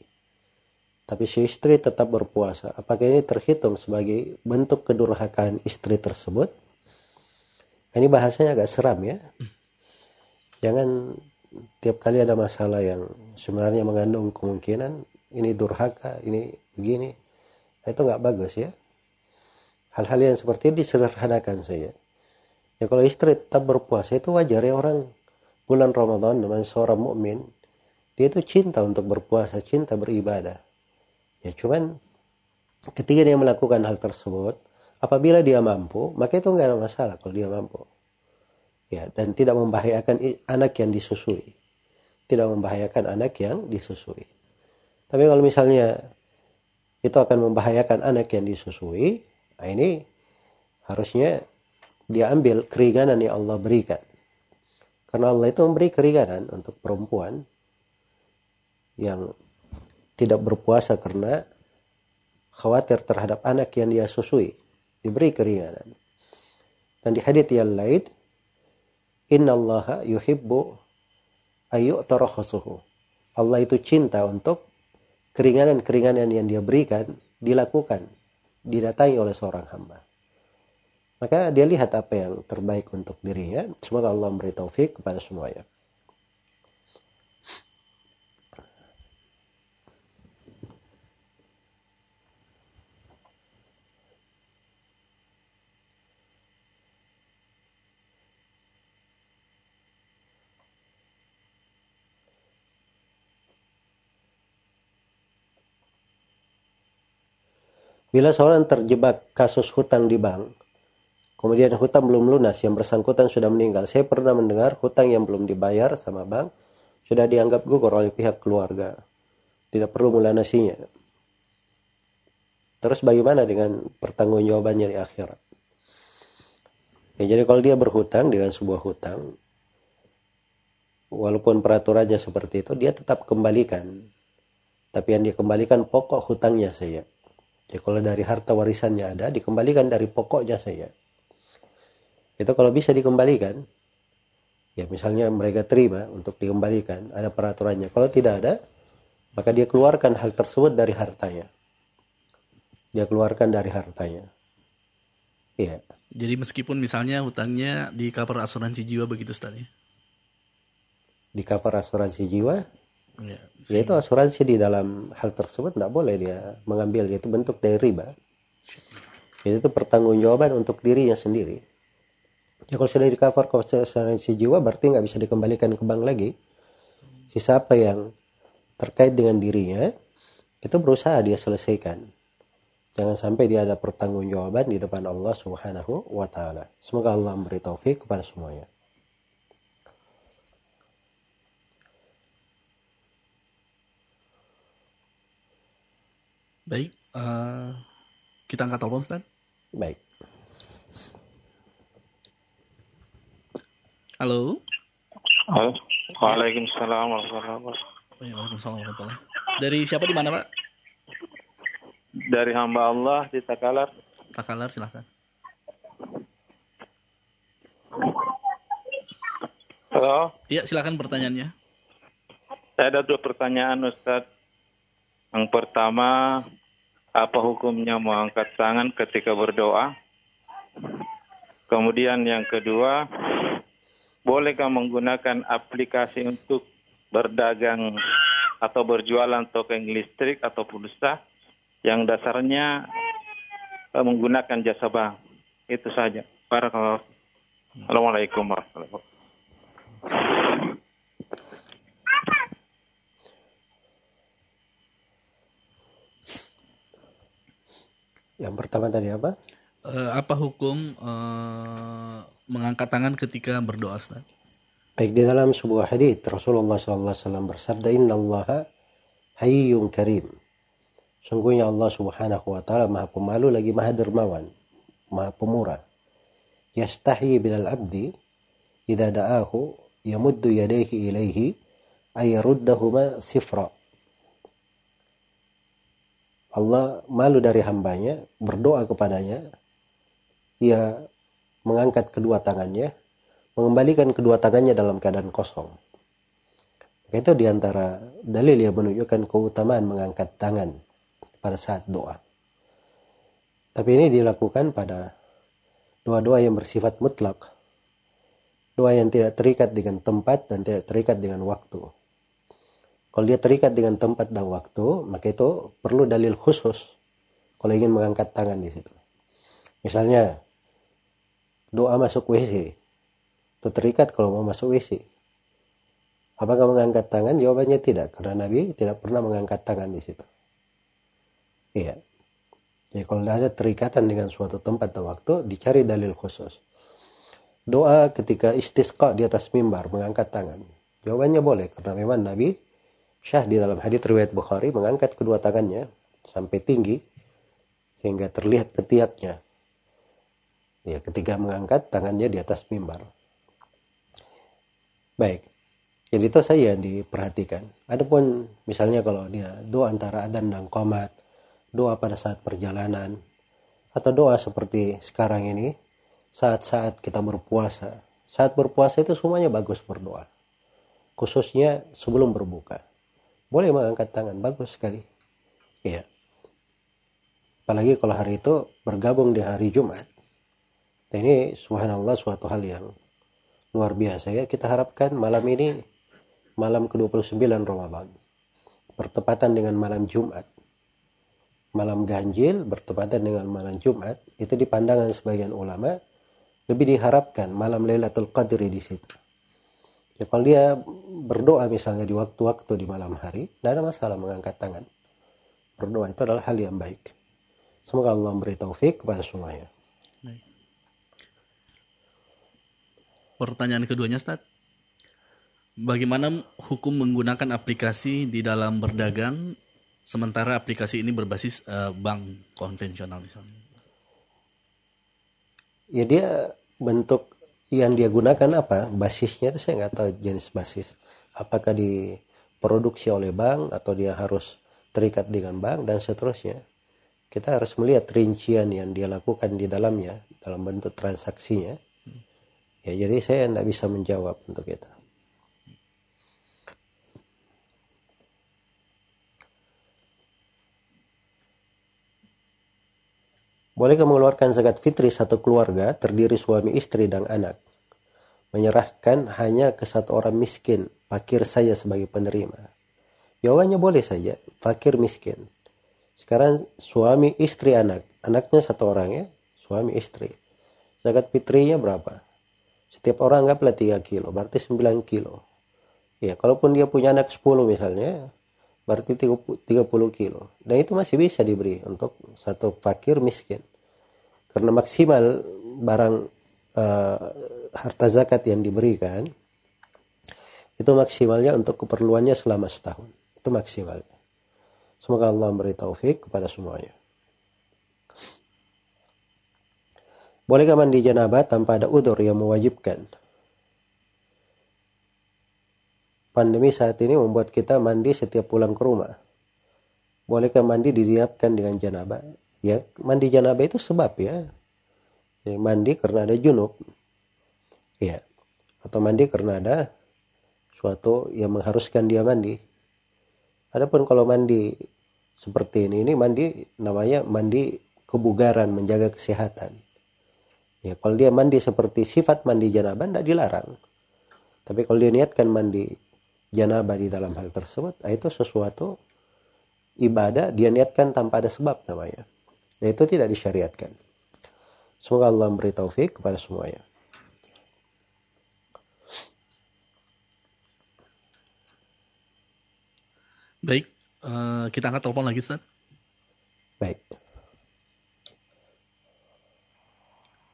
tapi si istri tetap berpuasa, apakah ini terhitung sebagai bentuk kedurhakaan istri tersebut? Ini bahasanya agak seram ya. Jangan tiap kali ada masalah yang sebenarnya mengandung kemungkinan ini durhaka, ini begini, itu nggak bagus ya. Hal-hal yang seperti ini disederhanakan saja. Ya kalau istri tetap berpuasa itu wajar ya orang bulan Ramadan dengan seorang mukmin dia itu cinta untuk berpuasa, cinta beribadah. Ya cuman ketika dia melakukan hal tersebut, apabila dia mampu, maka itu nggak ada masalah kalau dia mampu. Ya dan tidak membahayakan anak yang disusui. Tidak membahayakan anak yang disusui. Tapi kalau misalnya itu akan membahayakan anak yang disusui nah ini harusnya dia ambil keringanan yang Allah berikan. Karena Allah itu memberi keringanan untuk perempuan yang tidak berpuasa karena khawatir terhadap anak yang dia susui diberi keringanan dan di hadits yang lain Inna Allah yuhibbu ayu tarakhusuhu. Allah itu cinta untuk keringanan-keringanan yang dia berikan dilakukan, didatangi oleh seorang hamba. Maka dia lihat apa yang terbaik untuk dirinya. Semoga Allah memberi taufik kepada semuanya. Bila seorang terjebak kasus hutang di bank, kemudian hutang belum lunas, yang bersangkutan sudah meninggal. Saya pernah mendengar hutang yang belum dibayar sama bank sudah dianggap gugur oleh pihak keluarga. Tidak perlu melunasinya. Terus bagaimana dengan pertanggungjawabannya di akhirat? Ya, jadi kalau dia berhutang dengan sebuah hutang, walaupun peraturannya seperti itu, dia tetap kembalikan. Tapi yang dia kembalikan pokok hutangnya saja. Ya kalau dari harta warisannya ada, dikembalikan dari pokoknya saja. Itu kalau bisa dikembalikan, ya misalnya mereka terima untuk dikembalikan, ada peraturannya. Kalau tidak ada, maka dia keluarkan hal tersebut dari hartanya. Dia keluarkan dari hartanya. Iya. Jadi meskipun misalnya hutangnya di cover asuransi jiwa begitu Ustaz ya? Di cover asuransi jiwa, Ya, ya itu asuransi di dalam hal tersebut tidak boleh dia mengambil itu bentuk dari riba. Itu pertanggungjawaban untuk dirinya sendiri. Ya kalau sudah di cover asuransi jiwa berarti nggak bisa dikembalikan ke bank lagi. Sisa apa yang terkait dengan dirinya itu berusaha dia selesaikan. Jangan sampai dia ada pertanggungjawaban di depan Allah Subhanahu wa taala. Semoga Allah memberi taufik kepada semuanya. Baik, uh, kita angkat telepon Ustaz. Baik. Halo. Halo. Waalaikumsalam warahmatullahi wabarakatuh. Waalaikumsalam warahmatullahi Dari siapa di mana, Pak? Dari hamba Allah di Takalar. Takalar, silahkan. Halo. Iya, silakan pertanyaannya. Saya ada dua pertanyaan, Ustaz. Yang pertama, apa hukumnya mengangkat tangan ketika berdoa? Kemudian yang kedua, bolehkah menggunakan aplikasi untuk berdagang atau berjualan token listrik atau pulsa yang dasarnya eh, menggunakan jasa bank. Itu saja. Barakallahu. Assalamualaikum warahmatullahi wabarakatuh. Yang pertama tadi apa? Uh, apa hukum uh, mengangkat tangan ketika berdoa, Ustaz? Baik di dalam sebuah hadis Rasulullah SAW bersabda Inna Allah hayyun karim. Sungguhnya Allah Subhanahu wa taala Maha Pemalu lagi Maha Dermawan, Maha Pemurah. Yastahi bilal abdi idza da'ahu yamuddu yadayhi ilaihi ay yaruddahuma sifra. Allah malu dari hambanya, berdoa kepadanya, ia mengangkat kedua tangannya, mengembalikan kedua tangannya dalam keadaan kosong. Itu di antara dalil yang menunjukkan keutamaan mengangkat tangan pada saat doa. Tapi ini dilakukan pada doa-doa yang bersifat mutlak. Doa yang tidak terikat dengan tempat dan tidak terikat dengan waktu. Kalau dia terikat dengan tempat dan waktu, maka itu perlu dalil khusus kalau ingin mengangkat tangan di situ. Misalnya, doa masuk WC. Itu terikat kalau mau masuk WC. Apakah mengangkat tangan? Jawabannya tidak, karena Nabi tidak pernah mengangkat tangan di situ. Iya. Jadi kalau ada terikatan dengan suatu tempat dan waktu, dicari dalil khusus. Doa ketika istisqa di atas mimbar, mengangkat tangan. Jawabannya boleh, karena memang Nabi Syah di dalam hadis riwayat Bukhari mengangkat kedua tangannya sampai tinggi hingga terlihat ketiaknya. Ya, ketika mengangkat tangannya di atas mimbar. Baik. Jadi itu saya diperhatikan. Adapun misalnya kalau dia doa antara adan dan komat, doa pada saat perjalanan, atau doa seperti sekarang ini, saat-saat kita berpuasa. Saat berpuasa itu semuanya bagus berdoa. Khususnya sebelum berbuka boleh mengangkat tangan bagus sekali. Ya apalagi kalau hari itu bergabung di hari Jumat. Dan ini subhanallah suatu hal yang luar biasa ya. Kita harapkan malam ini malam ke-29 Ramadan bertepatan dengan malam Jumat. Malam ganjil bertepatan dengan malam Jumat itu di pandangan sebagian ulama lebih diharapkan malam Lailatul Qadri di situ Ya kalau dia berdoa misalnya di waktu-waktu di malam hari, tidak ada masalah mengangkat tangan. Berdoa itu adalah hal yang baik. Semoga Allah memberi taufik kepada semuanya. Pertanyaan keduanya, Ustaz. Bagaimana hukum menggunakan aplikasi di dalam berdagang sementara aplikasi ini berbasis uh, bank konvensional misalnya? Ya dia bentuk yang dia gunakan apa? Basisnya itu saya nggak tahu jenis basis. Apakah diproduksi oleh bank atau dia harus terikat dengan bank dan seterusnya. Kita harus melihat rincian yang dia lakukan di dalamnya dalam bentuk transaksinya. Ya jadi saya tidak bisa menjawab untuk itu Bolehkah mengeluarkan zakat fitri satu keluarga terdiri suami istri dan anak? Menyerahkan hanya ke satu orang miskin, fakir saya sebagai penerima. Jawabannya boleh saja, fakir miskin. Sekarang suami istri anak, anaknya satu orang ya, suami istri. Zakat fitrinya berapa? Setiap orang anggaplah 3 kilo, berarti 9 kilo. Ya, kalaupun dia punya anak 10 misalnya, berarti 30 kilo. Dan itu masih bisa diberi untuk satu fakir miskin. Karena maksimal barang uh, harta zakat yang diberikan, itu maksimalnya untuk keperluannya selama setahun. Itu maksimalnya. Semoga Allah memberi taufik kepada semuanya. Bolehkah mandi janabah tanpa ada udur yang mewajibkan? Pandemi saat ini membuat kita mandi setiap pulang ke rumah. Bolehkah mandi diniatkan dengan janabah? Ya, mandi janabah itu sebab ya. ya mandi karena ada junub. Ya. Atau mandi karena ada suatu yang mengharuskan dia mandi. Adapun kalau mandi seperti ini, ini mandi namanya mandi kebugaran, menjaga kesehatan. Ya, kalau dia mandi seperti sifat mandi janabah tidak dilarang. Tapi kalau dia niatkan mandi janabah di dalam hal tersebut, ah, itu sesuatu ibadah dia niatkan tanpa ada sebab namanya. Dan itu tidak disyariatkan. Semoga Allah memberi taufik kepada semuanya. Baik, uh, kita angkat telepon lagi, Ustaz. Baik.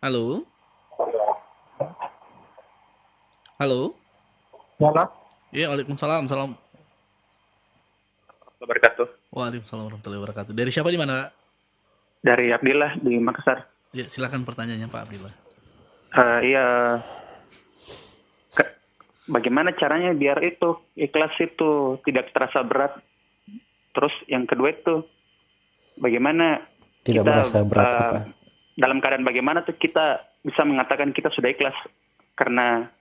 Halo. Halo. Ya. Iya, Waalaikumsalam. Salam. Wabarakatuh. Waalaikumsalam warahmatullahi wabarakatuh. Dari siapa di mana? Dari Abdillah di Makassar. Ya, silakan pertanyaannya Pak Abdillah. Uh, iya. Ke, bagaimana caranya biar itu ikhlas itu tidak terasa berat? Terus yang kedua itu bagaimana tidak kita, merasa berat uh, apa? dalam keadaan bagaimana tuh kita bisa mengatakan kita sudah ikhlas karena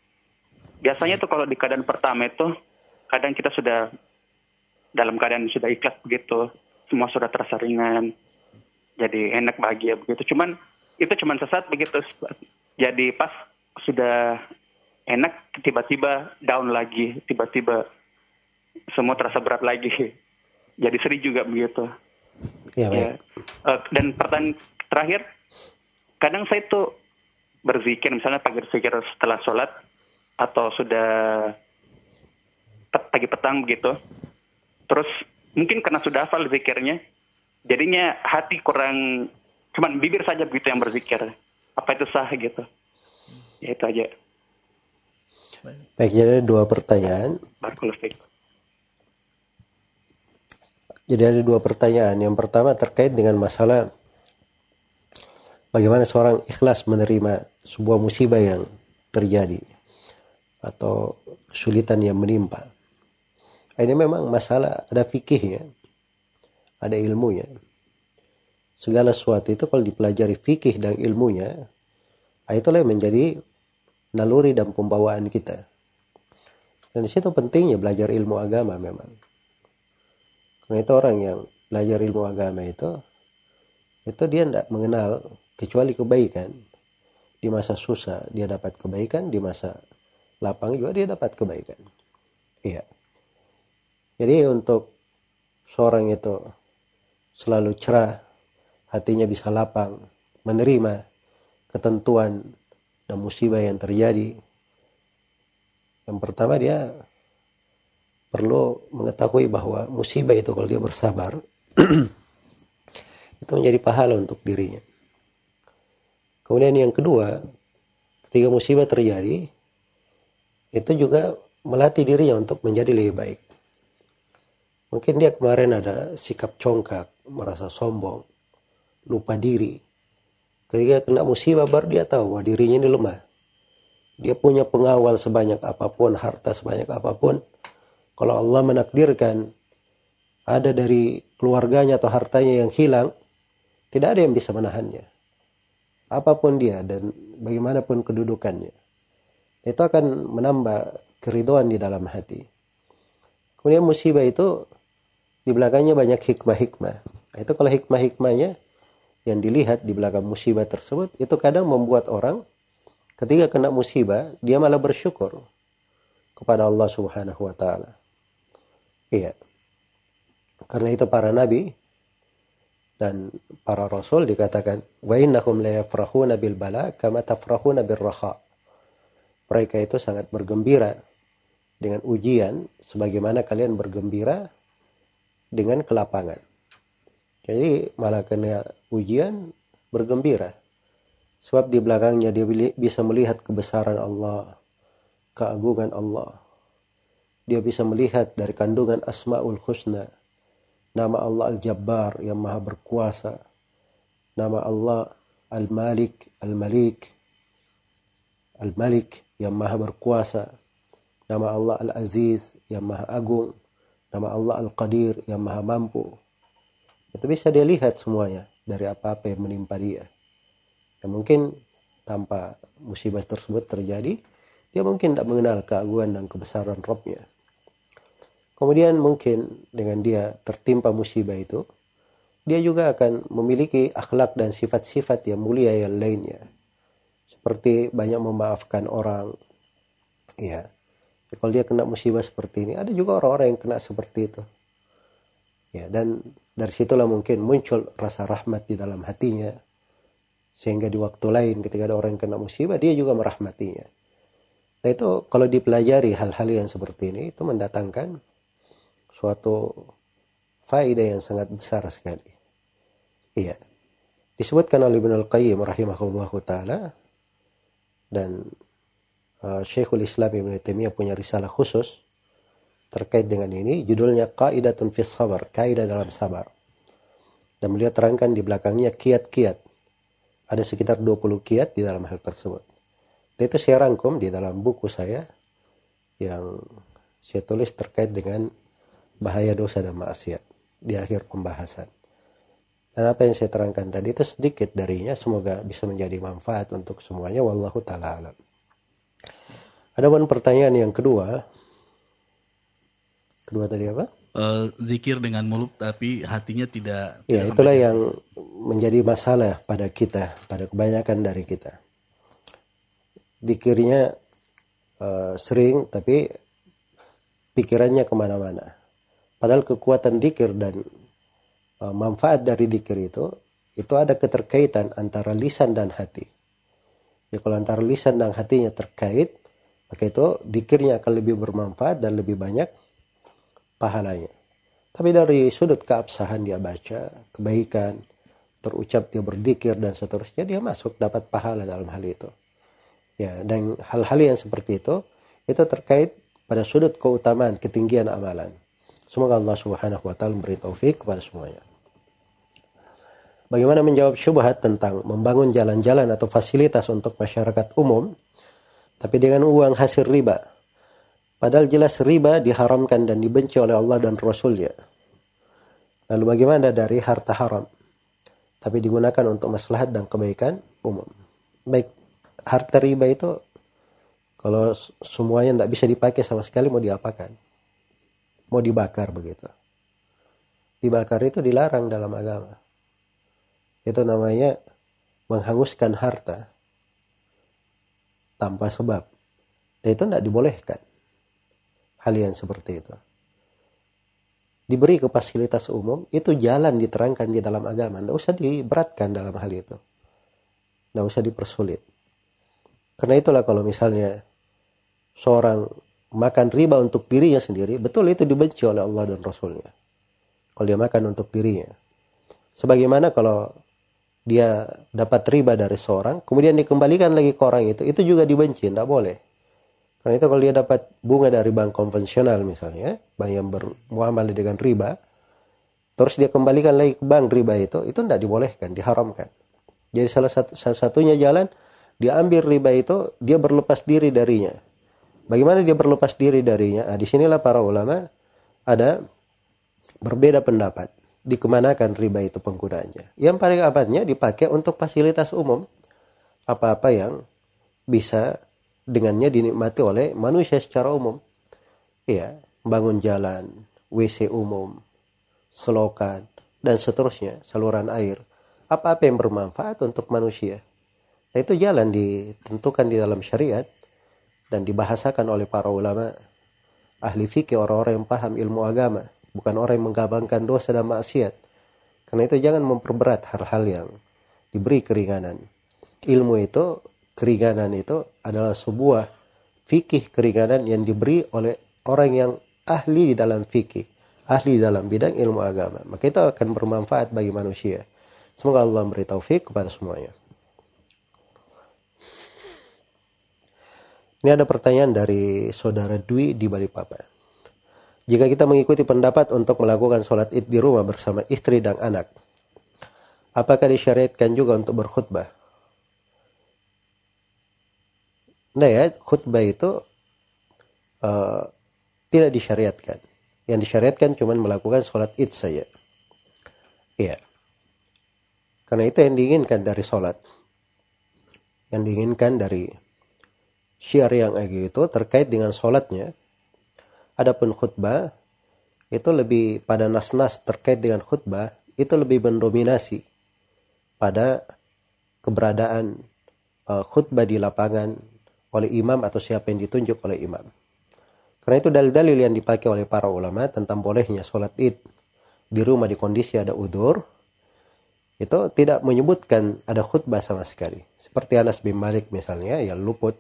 biasanya tuh kalau di keadaan pertama itu kadang kita sudah dalam keadaan sudah ikhlas begitu semua sudah terasa ringan jadi enak bahagia begitu. Cuman itu cuman sesat begitu. Jadi pas sudah enak tiba-tiba down lagi. Tiba-tiba semua terasa berat lagi. Jadi sedih juga begitu. Ya, ya. Uh, dan pertanyaan terakhir kadang saya tuh berzikir misalnya pagi berzikir setelah sholat atau sudah pagi petang begitu. Terus mungkin karena sudah hafal zikirnya jadinya hati kurang cuman bibir saja begitu yang berzikir apa itu sah gitu. Ya itu aja. Baik jadi ada dua pertanyaan. Jadi ada dua pertanyaan. Yang pertama terkait dengan masalah bagaimana seorang ikhlas menerima sebuah musibah yang terjadi atau kesulitan yang menimpa. Ini memang masalah ada fikihnya, ada ilmunya. Segala sesuatu itu kalau dipelajari fikih dan ilmunya, itulah yang menjadi naluri dan pembawaan kita. Dan di situ pentingnya belajar ilmu agama memang. Karena itu orang yang belajar ilmu agama itu, itu dia tidak mengenal kecuali kebaikan di masa susah dia dapat kebaikan di masa lapang juga dia dapat kebaikan iya jadi untuk seorang itu selalu cerah hatinya bisa lapang menerima ketentuan dan musibah yang terjadi yang pertama dia perlu mengetahui bahwa musibah itu kalau dia bersabar itu menjadi pahala untuk dirinya Kemudian yang kedua, ketika musibah terjadi, itu juga melatih dirinya untuk menjadi lebih baik. Mungkin dia kemarin ada sikap congkak, merasa sombong, lupa diri. Ketika kena musibah baru dia tahu bahwa dirinya ini lemah. Dia punya pengawal sebanyak apa pun, harta sebanyak apa pun. Kalau Allah menakdirkan ada dari keluarganya atau hartanya yang hilang, tidak ada yang bisa menahannya apa pun dia dan bagaimanapun kedudukannya itu akan menambah keriduan di dalam hati kemudian musibah itu di belakangnya banyak hikmah-hikmah nah, itu kalau hikmah-hikmahnya yang dilihat di belakang musibah tersebut itu kadang membuat orang ketika kena musibah dia malah bersyukur kepada Allah Subhanahu wa taala. Iya. Karena itu para nabi dan para rasul dikatakan wa innahum la yafrahuna bil bala kama tafrahuna bil raha. mereka itu sangat bergembira dengan ujian sebagaimana kalian bergembira dengan kelapangan. Jadi malah kena ujian bergembira. Sebab di belakangnya dia bisa melihat kebesaran Allah, keagungan Allah. Dia bisa melihat dari kandungan Asmaul Husna, nama Allah Al-Jabbar yang maha berkuasa, nama Allah Al-Malik, Al-Malik, Al-Malik yang maha berkuasa, nama Allah Al-Aziz yang maha agung, nama Allah Al-Qadir yang maha mampu. Itu bisa dia lihat semuanya dari apa-apa yang menimpa dia. Ya mungkin tanpa musibah tersebut terjadi, dia mungkin tidak mengenal keagungan dan kebesaran Robnya. Kemudian mungkin dengan dia tertimpa musibah itu, dia juga akan memiliki akhlak dan sifat-sifat yang mulia yang lainnya. Seperti banyak memaafkan orang. Ya. Kalau dia kena musibah seperti ini, ada juga orang-orang yang kena seperti itu. Ya, dan dari situlah mungkin muncul rasa rahmat di dalam hatinya. Sehingga di waktu lain ketika ada orang yang kena musibah dia juga merahmatinya. Nah itu kalau dipelajari hal-hal yang seperti ini itu mendatangkan suatu faedah yang sangat besar sekali. Iya. Disebutkan oleh Ibnu Al-Qayyim rahimahullah taala dan uh, Syekhul Islam Ibnu Taimiyah punya risalah khusus terkait dengan ini judulnya Qaidatun fis Sabar, kaidah dalam sabar. Dan beliau terangkan di belakangnya kiat-kiat ada sekitar 20 kiat di dalam hal tersebut. Dan itu saya rangkum di dalam buku saya yang saya tulis terkait dengan bahaya dosa dan maksiat di akhir pembahasan. Dan apa yang saya terangkan tadi itu sedikit darinya semoga bisa menjadi manfaat untuk semuanya wallahu taala alam. Ada pertanyaan yang kedua. Kedua tadi apa? uh, zikir dengan mulut tapi hatinya tidak. Ya tidak itulah yang menjadi masalah pada kita, pada kebanyakan dari kita. Zikirnya uh, sering tapi pikirannya ke mana-mana. Padahal kekuatan zikir dan uh, manfaat dari zikir itu itu ada keterkaitan antara lisan dan hati. Ya kalau antara lisan dan hatinya terkait, maka itu zikirnya akan lebih bermanfaat dan lebih banyak pahalanya. Tapi dari sudut keabsahan dia baca, kebaikan, terucap dia berzikir dan seterusnya, dia masuk dapat pahala dalam hal itu. Ya, dan hal-hal yang seperti itu, itu terkait pada sudut keutamaan, ketinggian amalan. Semoga Allah Subhanahu wa taala memberi taufik kepada semuanya. Bagaimana menjawab syubhat tentang membangun jalan-jalan atau fasilitas untuk masyarakat umum tapi dengan uang hasil riba Padahal jelas riba diharamkan dan dibenci oleh Allah dan Rasulnya. Lalu bagaimana dari harta haram? Tapi digunakan untuk maslahat dan kebaikan umum. Baik, harta riba itu kalau semuanya tidak bisa dipakai sama sekali mau diapakan? Mau dibakar begitu. Dibakar itu dilarang dalam agama. Itu namanya menghanguskan harta tanpa sebab. Dan itu tidak dibolehkan hal yang seperti itu. Diberi ke fasilitas umum, itu jalan diterangkan di dalam agama. Tidak usah diberatkan dalam hal itu. Tidak usah dipersulit. Karena itulah kalau misalnya seorang makan riba untuk dirinya sendiri, betul itu dibenci oleh Allah dan Rasulnya. Kalau dia makan untuk dirinya. Sebagaimana kalau dia dapat riba dari seorang, kemudian dikembalikan lagi ke orang itu, itu juga dibenci, tidak boleh. Karena itu kalau dia dapat bunga dari bank konvensional misalnya, bank yang bermuamalah dengan riba, terus dia kembalikan lagi ke bank riba itu, itu tidak dibolehkan, diharamkan. Jadi salah, satu, salah satunya jalan, dia ambil riba itu, dia berlepas diri darinya. Bagaimana dia berlepas diri darinya? Nah, di sinilah para ulama ada berbeda pendapat. Dikemanakan riba itu penggunaannya. Yang paling amannya dipakai untuk fasilitas umum. Apa-apa yang bisa dengannya dinikmati oleh manusia secara umum. Ya, bangun jalan, WC umum, selokan, dan seterusnya, saluran air. Apa-apa yang bermanfaat untuk manusia. Nah, itu jalan ditentukan di dalam syariat dan dibahasakan oleh para ulama ahli fikih orang-orang yang paham ilmu agama, bukan orang yang menggabungkan dosa dan maksiat. Karena itu jangan memperberat hal-hal yang diberi keringanan. Ilmu itu keringanan itu adalah sebuah fikih keringanan yang diberi oleh orang yang ahli di dalam fikih, ahli di dalam bidang ilmu agama. Maka itu akan bermanfaat bagi manusia. Semoga Allah memberi taufik kepada semuanya. Ini ada pertanyaan dari saudara Dwi di Balikpapan. Jika kita mengikuti pendapat untuk melakukan sholat id di rumah bersama istri dan anak, apakah disyariatkan juga untuk berkhutbah? Nah ya, khutbah itu uh, tidak disyariatkan. Yang disyariatkan cuma melakukan sholat id saja. Iya. Karena itu yang diinginkan dari sholat. Yang diinginkan dari syiar yang itu terkait dengan sholatnya. Adapun khutbah itu lebih pada nas-nas terkait dengan khutbah itu lebih mendominasi pada keberadaan uh, khutbah di lapangan oleh imam atau siapa yang ditunjuk oleh imam. Karena itu dalil-dalil yang dipakai oleh para ulama tentang bolehnya sholat id di rumah di kondisi ada udur, itu tidak menyebutkan ada khutbah sama sekali. Seperti Anas bin Malik misalnya, yang luput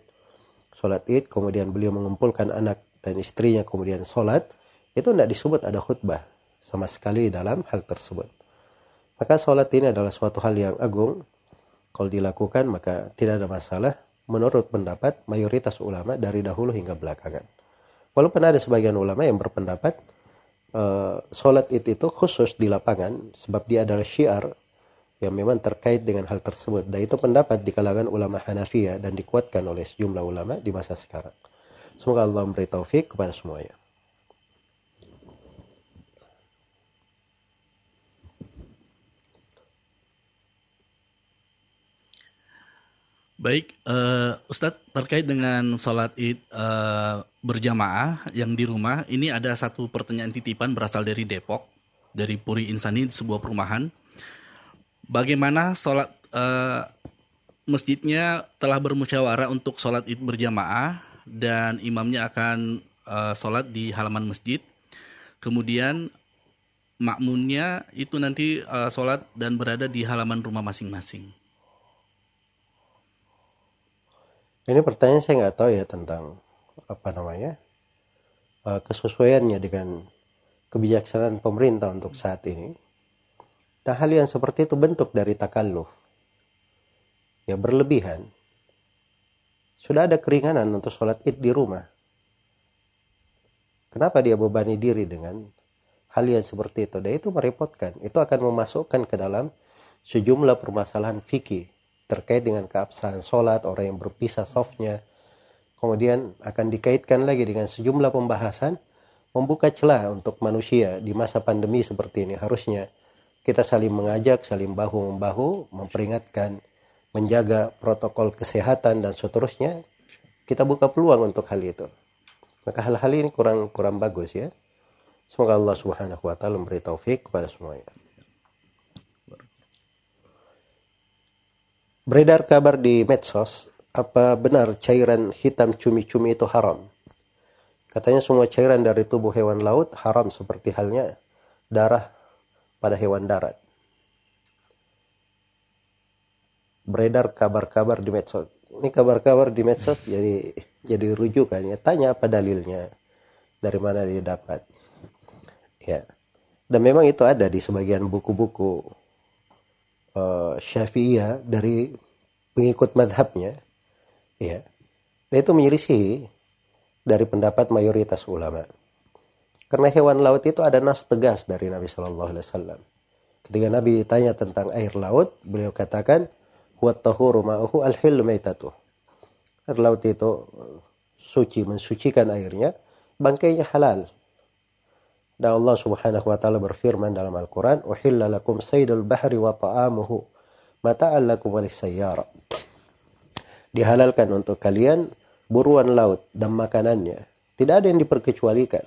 sholat id, kemudian beliau mengumpulkan anak dan istrinya, kemudian sholat, itu tidak disebut ada khutbah sama sekali dalam hal tersebut. Maka sholat ini adalah suatu hal yang agung. Kalau dilakukan maka tidak ada masalah menurut pendapat mayoritas ulama dari dahulu hingga belakangan. Walaupun ada sebagian ulama yang berpendapat uh, sholat id itu khusus di lapangan sebab dia adalah syiar yang memang terkait dengan hal tersebut. Dan itu pendapat di kalangan ulama Hanafiya dan dikuatkan oleh sejumlah ulama di masa sekarang. Semoga Allah memberi taufik kepada semuanya. Baik, uh, Ustadz terkait dengan sholat id uh, berjamaah yang di rumah, ini ada satu pertanyaan titipan berasal dari Depok, dari Puri Insani, sebuah perumahan. Bagaimana sholat uh, masjidnya telah bermusyawarah untuk sholat id berjamaah dan imamnya akan uh, sholat di halaman masjid. Kemudian makmunnya itu nanti uh, sholat dan berada di halaman rumah masing-masing. Ini pertanyaan saya nggak tahu ya tentang apa namanya uh, kesesuaiannya dengan kebijaksanaan pemerintah untuk saat ini. Dan hal yang seperti itu bentuk dari takalluh. Ya berlebihan. Sudah ada keringanan untuk sholat id di rumah. Kenapa dia bebani diri dengan hal yang seperti itu? Dan itu merepotkan. Itu akan memasukkan ke dalam sejumlah permasalahan fikih terkait dengan keabsahan sholat, orang yang berpisah softnya. Kemudian akan dikaitkan lagi dengan sejumlah pembahasan membuka celah untuk manusia di masa pandemi seperti ini. Harusnya kita saling mengajak, saling bahu-membahu, memperingatkan, menjaga protokol kesehatan dan seterusnya. Kita buka peluang untuk hal itu. Maka hal-hal ini kurang kurang bagus ya. Semoga Allah Subhanahu wa taala memberi taufik kepada semuanya. Beredar kabar di medsos, apa benar cairan hitam cumi-cumi itu haram? Katanya semua cairan dari tubuh hewan laut haram seperti halnya darah pada hewan darat. Beredar kabar-kabar di medsos. Ini kabar-kabar di medsos jadi jadi rujukan ya. Tanya apa dalilnya? Dari mana dia dapat? Ya. Dan memang itu ada di sebagian buku-buku uh, Syafi'iyah dari pengikut madhabnya ya itu menyelisih dari pendapat mayoritas ulama karena hewan laut itu ada nas tegas dari Nabi Shallallahu Alaihi Wasallam ketika Nabi ditanya tentang air laut beliau katakan huwa tahuru ma'uhu al air laut itu suci mensucikan airnya bangkainya halal dan Allah Subhanahu wa taala berfirman dalam Al-Qur'an, "Uhilla lakum saydul bahri wa ta'amuhu mata'al lakum sayyara." Dihalalkan untuk kalian buruan laut dan makanannya. Tidak ada yang diperkecualikan.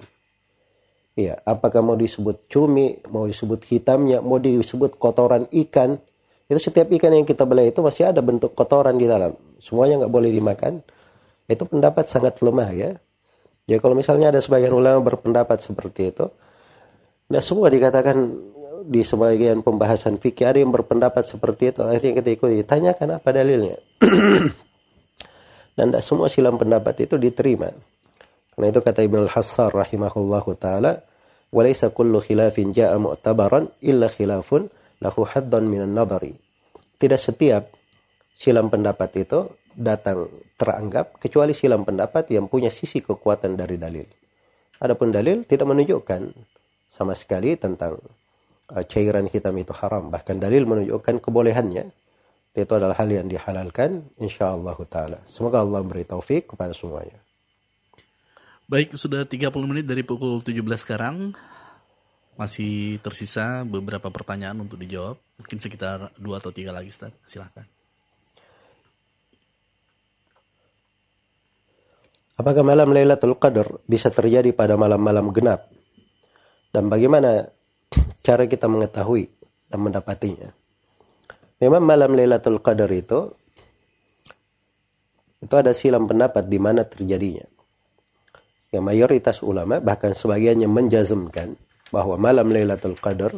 Ya, apakah mau disebut cumi, mau disebut hitamnya, mau disebut kotoran ikan, itu setiap ikan yang kita beli itu masih ada bentuk kotoran di dalam. Semuanya nggak boleh dimakan. Itu pendapat sangat lemah ya. Ya kalau misalnya ada sebagian ulama berpendapat seperti itu, nah semua dikatakan di sebagian pembahasan fikih ada yang berpendapat seperti itu, akhirnya kita ikuti. Tanyakan apa dalilnya. Dan tidak semua silam pendapat itu diterima. Karena itu kata Ibn al-Hassar rahimahullahu ta'ala, walaysa kullu khilafin ja'a mu'tabaran illa khilafun lahu haddan minan nadari. Tidak setiap silam pendapat itu datang teranggap kecuali silam pendapat yang punya sisi kekuatan dari dalil. Adapun dalil tidak menunjukkan sama sekali tentang uh, cairan hitam itu haram. Bahkan dalil menunjukkan kebolehannya. Itu adalah hal yang dihalalkan insyaallah taala. Semoga Allah beri taufik kepada semuanya. Baik, sudah 30 menit dari pukul 17 sekarang. Masih tersisa beberapa pertanyaan untuk dijawab. Mungkin sekitar dua atau tiga lagi, Ustaz. Silahkan. Apakah malam Lailatul Qadar bisa terjadi pada malam-malam genap? Dan bagaimana cara kita mengetahui dan mendapatinya? Memang malam Lailatul Qadar itu itu ada silam pendapat di mana terjadinya. Yang mayoritas ulama bahkan sebagiannya menjazmkan bahwa malam Lailatul Qadar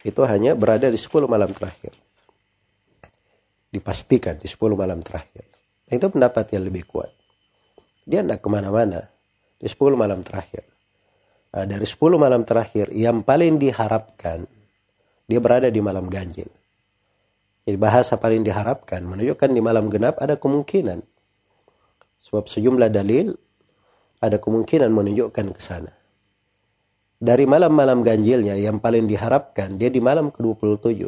itu hanya berada di 10 malam terakhir. Dipastikan di 10 malam terakhir. Itu pendapat yang lebih kuat. Dia tidak ke mana-mana di 10 malam terakhir. Nah, dari 10 malam terakhir yang paling diharapkan dia berada di malam ganjil. Jadi bahasa paling diharapkan menunjukkan di malam genap ada kemungkinan. Sebab sejumlah dalil ada kemungkinan menunjukkan ke sana. Dari malam-malam ganjilnya yang paling diharapkan dia di malam ke-27.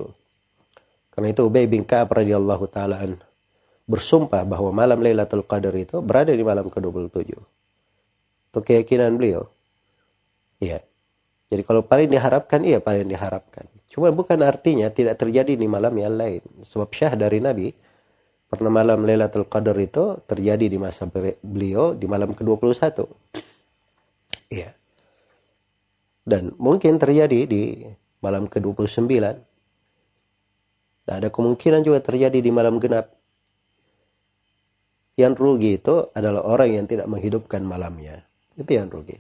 Karena itu Ubay bin Ka'ab radhiyallahu taala bersumpah bahwa malam Lailatul Qadar itu berada di malam ke-27. Itu keyakinan beliau. Iya. Jadi kalau paling diharapkan, iya paling diharapkan. Cuma bukan artinya tidak terjadi di malam yang lain. Sebab syah dari Nabi, pernah malam Lailatul Qadar itu terjadi di masa beliau di malam ke-21. Iya. Dan mungkin terjadi di malam ke-29. Dan ada kemungkinan juga terjadi di malam genap. Yang rugi itu adalah orang yang tidak menghidupkan malamnya. Itu yang rugi.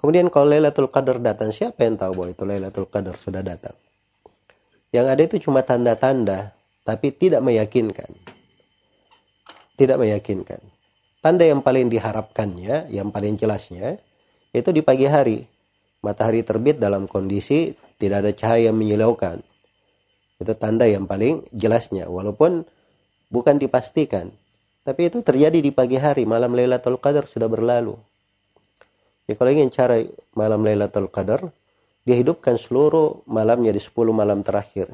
Kemudian kalau Lailatul Qadar datang, siapa yang tahu bahwa itu Lailatul Qadar sudah datang? Yang ada itu cuma tanda-tanda, tapi tidak meyakinkan. Tidak meyakinkan. Tanda yang paling diharapkannya, yang paling jelasnya, itu di pagi hari. Matahari terbit dalam kondisi tidak ada cahaya menyilaukan. Itu tanda yang paling jelasnya. Walaupun bukan dipastikan. Tapi itu terjadi di pagi hari, malam Lailatul Qadar sudah berlalu. Ya kalau ingin cara malam Lailatul Qadar, dia hidupkan seluruh malamnya di 10 malam terakhir.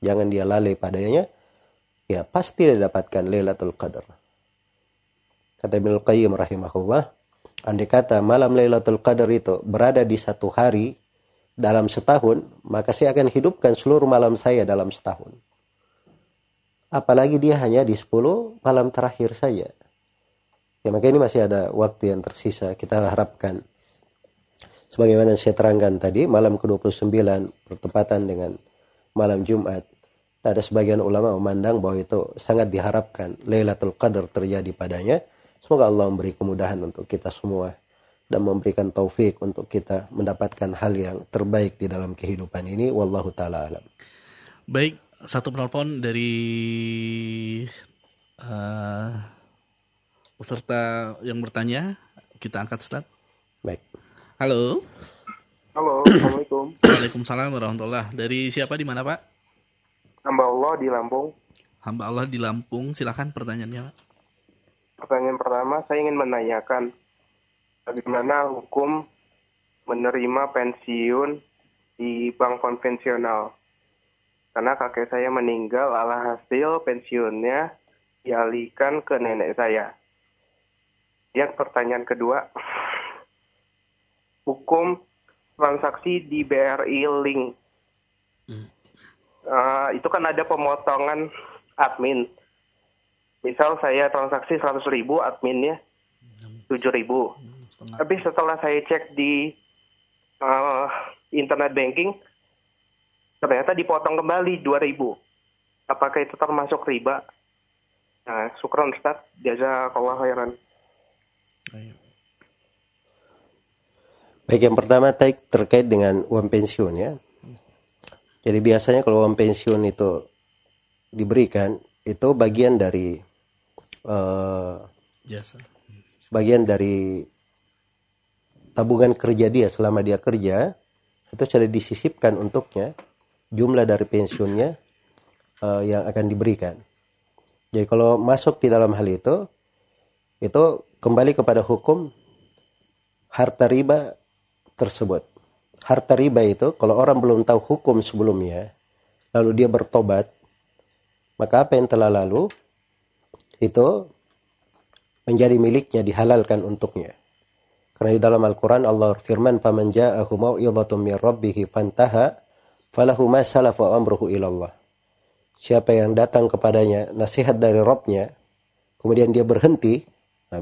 Jangan dia lalai padanya. Ya pasti dia dapatkan Lailatul Qadar. Kata Ibnu Qayyim rahimahullah, andai kata malam Lailatul Qadar itu berada di satu hari dalam setahun, maka saya akan hidupkan seluruh malam saya dalam setahun. Apalagi dia hanya di 10 malam terakhir saja. Ya maka ini masih ada waktu yang tersisa. Kita harapkan sebagaimana saya terangkan tadi malam ke-29 bertepatan dengan malam Jumat. Ada sebagian ulama memandang bahwa itu sangat diharapkan Lailatul Qadar terjadi padanya. Semoga Allah memberi kemudahan untuk kita semua dan memberikan taufik untuk kita mendapatkan hal yang terbaik di dalam kehidupan ini. Wallahu taala alam. Baik, satu penelpon dari uh, peserta yang bertanya kita angkat Ustaz. Baik. Halo. Halo, Assalamualaikum. Waalaikumsalam warahmatullah. Dari siapa di mana Pak? Hamba Allah di Lampung. Hamba Allah di Lampung. Silakan pertanyaannya Pak. Pertanyaan pertama, saya ingin menanyakan bagaimana hukum menerima pensiun di bank konvensional karena kakek saya meninggal alhasil pensiunnya dialihkan ke nenek saya. Yang pertanyaan kedua, hukum transaksi di BRI Link. Hmm. Uh, itu kan ada pemotongan admin. Misal saya transaksi 100 ribu adminnya 7 ribu. Hmm, Tapi setelah saya cek di uh, internet banking, ternyata dipotong kembali 2000 apakah itu termasuk riba? Nah syukron Ustaz. Jazakallah khairan. Baik, yang pertama terkait dengan uang pensiun ya. Jadi biasanya kalau uang pensiun itu diberikan, itu bagian dari uh, Jasa. Sebagian dari tabungan kerja dia selama dia kerja itu sudah disisipkan untuknya jumlah dari pensiunnya uh, yang akan diberikan. Jadi kalau masuk di dalam hal itu itu kembali kepada hukum harta riba tersebut. Harta riba itu kalau orang belum tahu hukum sebelumnya lalu dia bertobat maka apa yang telah lalu itu menjadi miliknya dihalalkan untuknya. Karena di dalam Al-Quran Allah firman, "Faman ja'ahu mau'idhatun min rabbih fantaha, falahu ma salafa amruhu ilallah." Siapa yang datang kepadanya nasihat dari Rabbnya, kemudian dia berhenti, nah,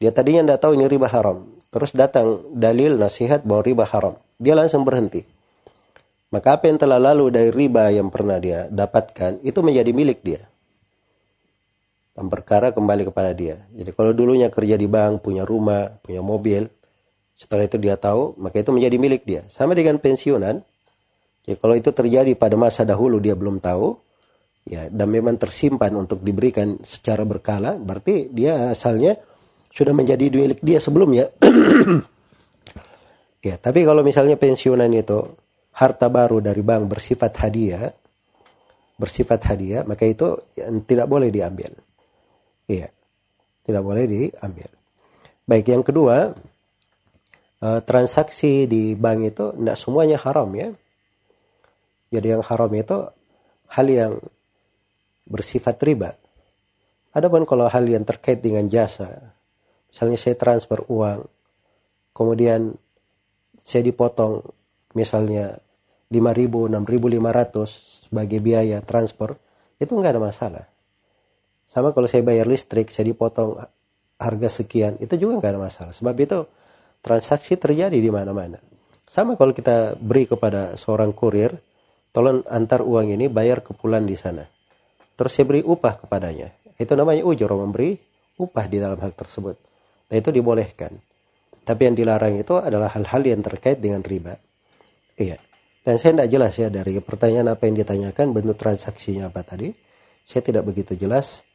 dia tadinya tidak tahu ini riba haram. Terus datang dalil nasihat bahwa riba haram. Dia langsung berhenti. Maka apa yang telah lalu dari riba yang pernah dia dapatkan, itu menjadi milik dia dan perkara kembali kepada dia. Jadi kalau dulunya kerja di bank, punya rumah, punya mobil, setelah itu dia tahu, maka itu menjadi milik dia. Sama dengan pensiunan. Jadi kalau itu terjadi pada masa dahulu dia belum tahu, ya dan memang tersimpan untuk diberikan secara berkala, berarti dia asalnya sudah menjadi milik dia sebelumnya. ya, tapi kalau misalnya pensiunan itu harta baru dari bank bersifat hadiah, bersifat hadiah, maka itu tidak boleh diambil. Iya. Tidak boleh diambil. Baik, yang kedua, uh, transaksi di bank itu tidak semuanya haram ya. Jadi yang haram itu hal yang bersifat riba. Adapun kalau hal yang terkait dengan jasa, misalnya saya transfer uang, kemudian saya dipotong misalnya 5.000, 6.500 sebagai biaya transfer, itu nggak ada masalah. Sama kalau saya bayar listrik, saya dipotong harga sekian, itu juga nggak ada masalah. Sebab itu transaksi terjadi di mana-mana. Sama kalau kita beri kepada seorang kurir, tolong antar uang ini bayar ke pulan di sana. Terus saya beri upah kepadanya. Itu namanya ujur memberi upah di dalam hal tersebut. Nah itu dibolehkan. Tapi yang dilarang itu adalah hal-hal yang terkait dengan riba. Iya. Dan saya tidak jelas ya dari pertanyaan apa yang ditanyakan bentuk transaksinya apa tadi. Saya tidak begitu jelas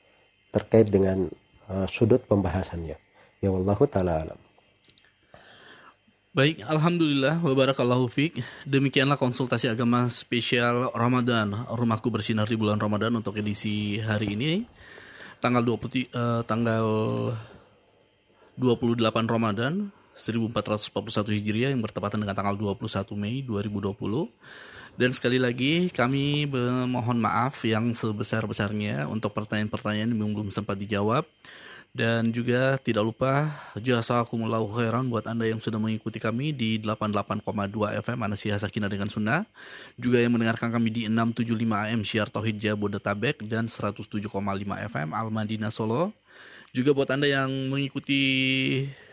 terkait dengan uh, sudut pembahasannya. Ya wallahu taala alam. Baik, Alhamdulillah, wabarakallahu fiqh. Demikianlah konsultasi agama spesial Ramadan. Rumahku bersinar di bulan Ramadan untuk edisi hari ini. Tanggal 20, uh, tanggal 28 Ramadan 1441 Hijriah yang bertepatan dengan tanggal 21 Mei 2020. Dan sekali lagi kami mohon maaf yang sebesar-besarnya untuk pertanyaan-pertanyaan yang belum sempat dijawab. Dan juga tidak lupa jasa jazakumullahu khairan buat Anda yang sudah mengikuti kami di 88,2 FM Anasihah Sakinah dengan Sunnah. Juga yang mendengarkan kami di 675 AM Syiar Tauhid Jabodetabek dan 107,5 FM Al Madinah Solo. Juga buat Anda yang mengikuti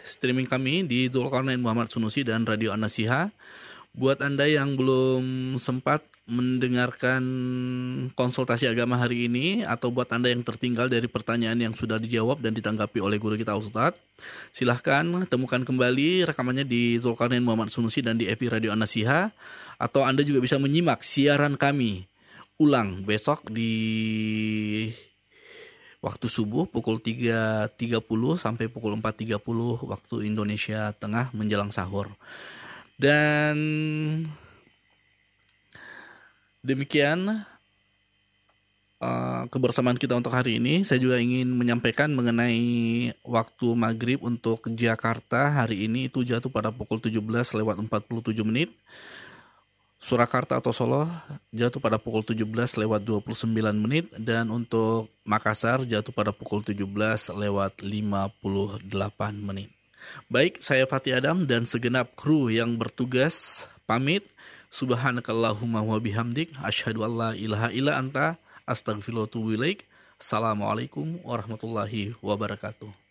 streaming kami di Dzulkarnain Muhammad Sunusi dan Radio Anasihah Buat Anda yang belum sempat mendengarkan konsultasi agama hari ini atau buat Anda yang tertinggal dari pertanyaan yang sudah dijawab dan ditanggapi oleh guru kita Ustaz, silahkan temukan kembali rekamannya di Zulkarnain Muhammad Sunusi dan di EPI Radio Anasiha atau Anda juga bisa menyimak siaran kami ulang besok di waktu subuh pukul 3.30 sampai pukul 4.30 waktu Indonesia Tengah menjelang sahur. Dan demikian uh, kebersamaan kita untuk hari ini. Saya juga ingin menyampaikan mengenai waktu maghrib untuk Jakarta hari ini itu jatuh pada pukul 17 lewat 47 menit. Surakarta atau Solo jatuh pada pukul 17 lewat 29 menit dan untuk Makassar jatuh pada pukul 17 lewat 58 menit. Baik, saya Fatih Adam dan segenap kru yang bertugas pamit. Subhanakallahumma wa bihamdik asyhadu alla ilaha illa anta astaghfirullahaladzim. Assalamualaikum warahmatullahi wabarakatuh.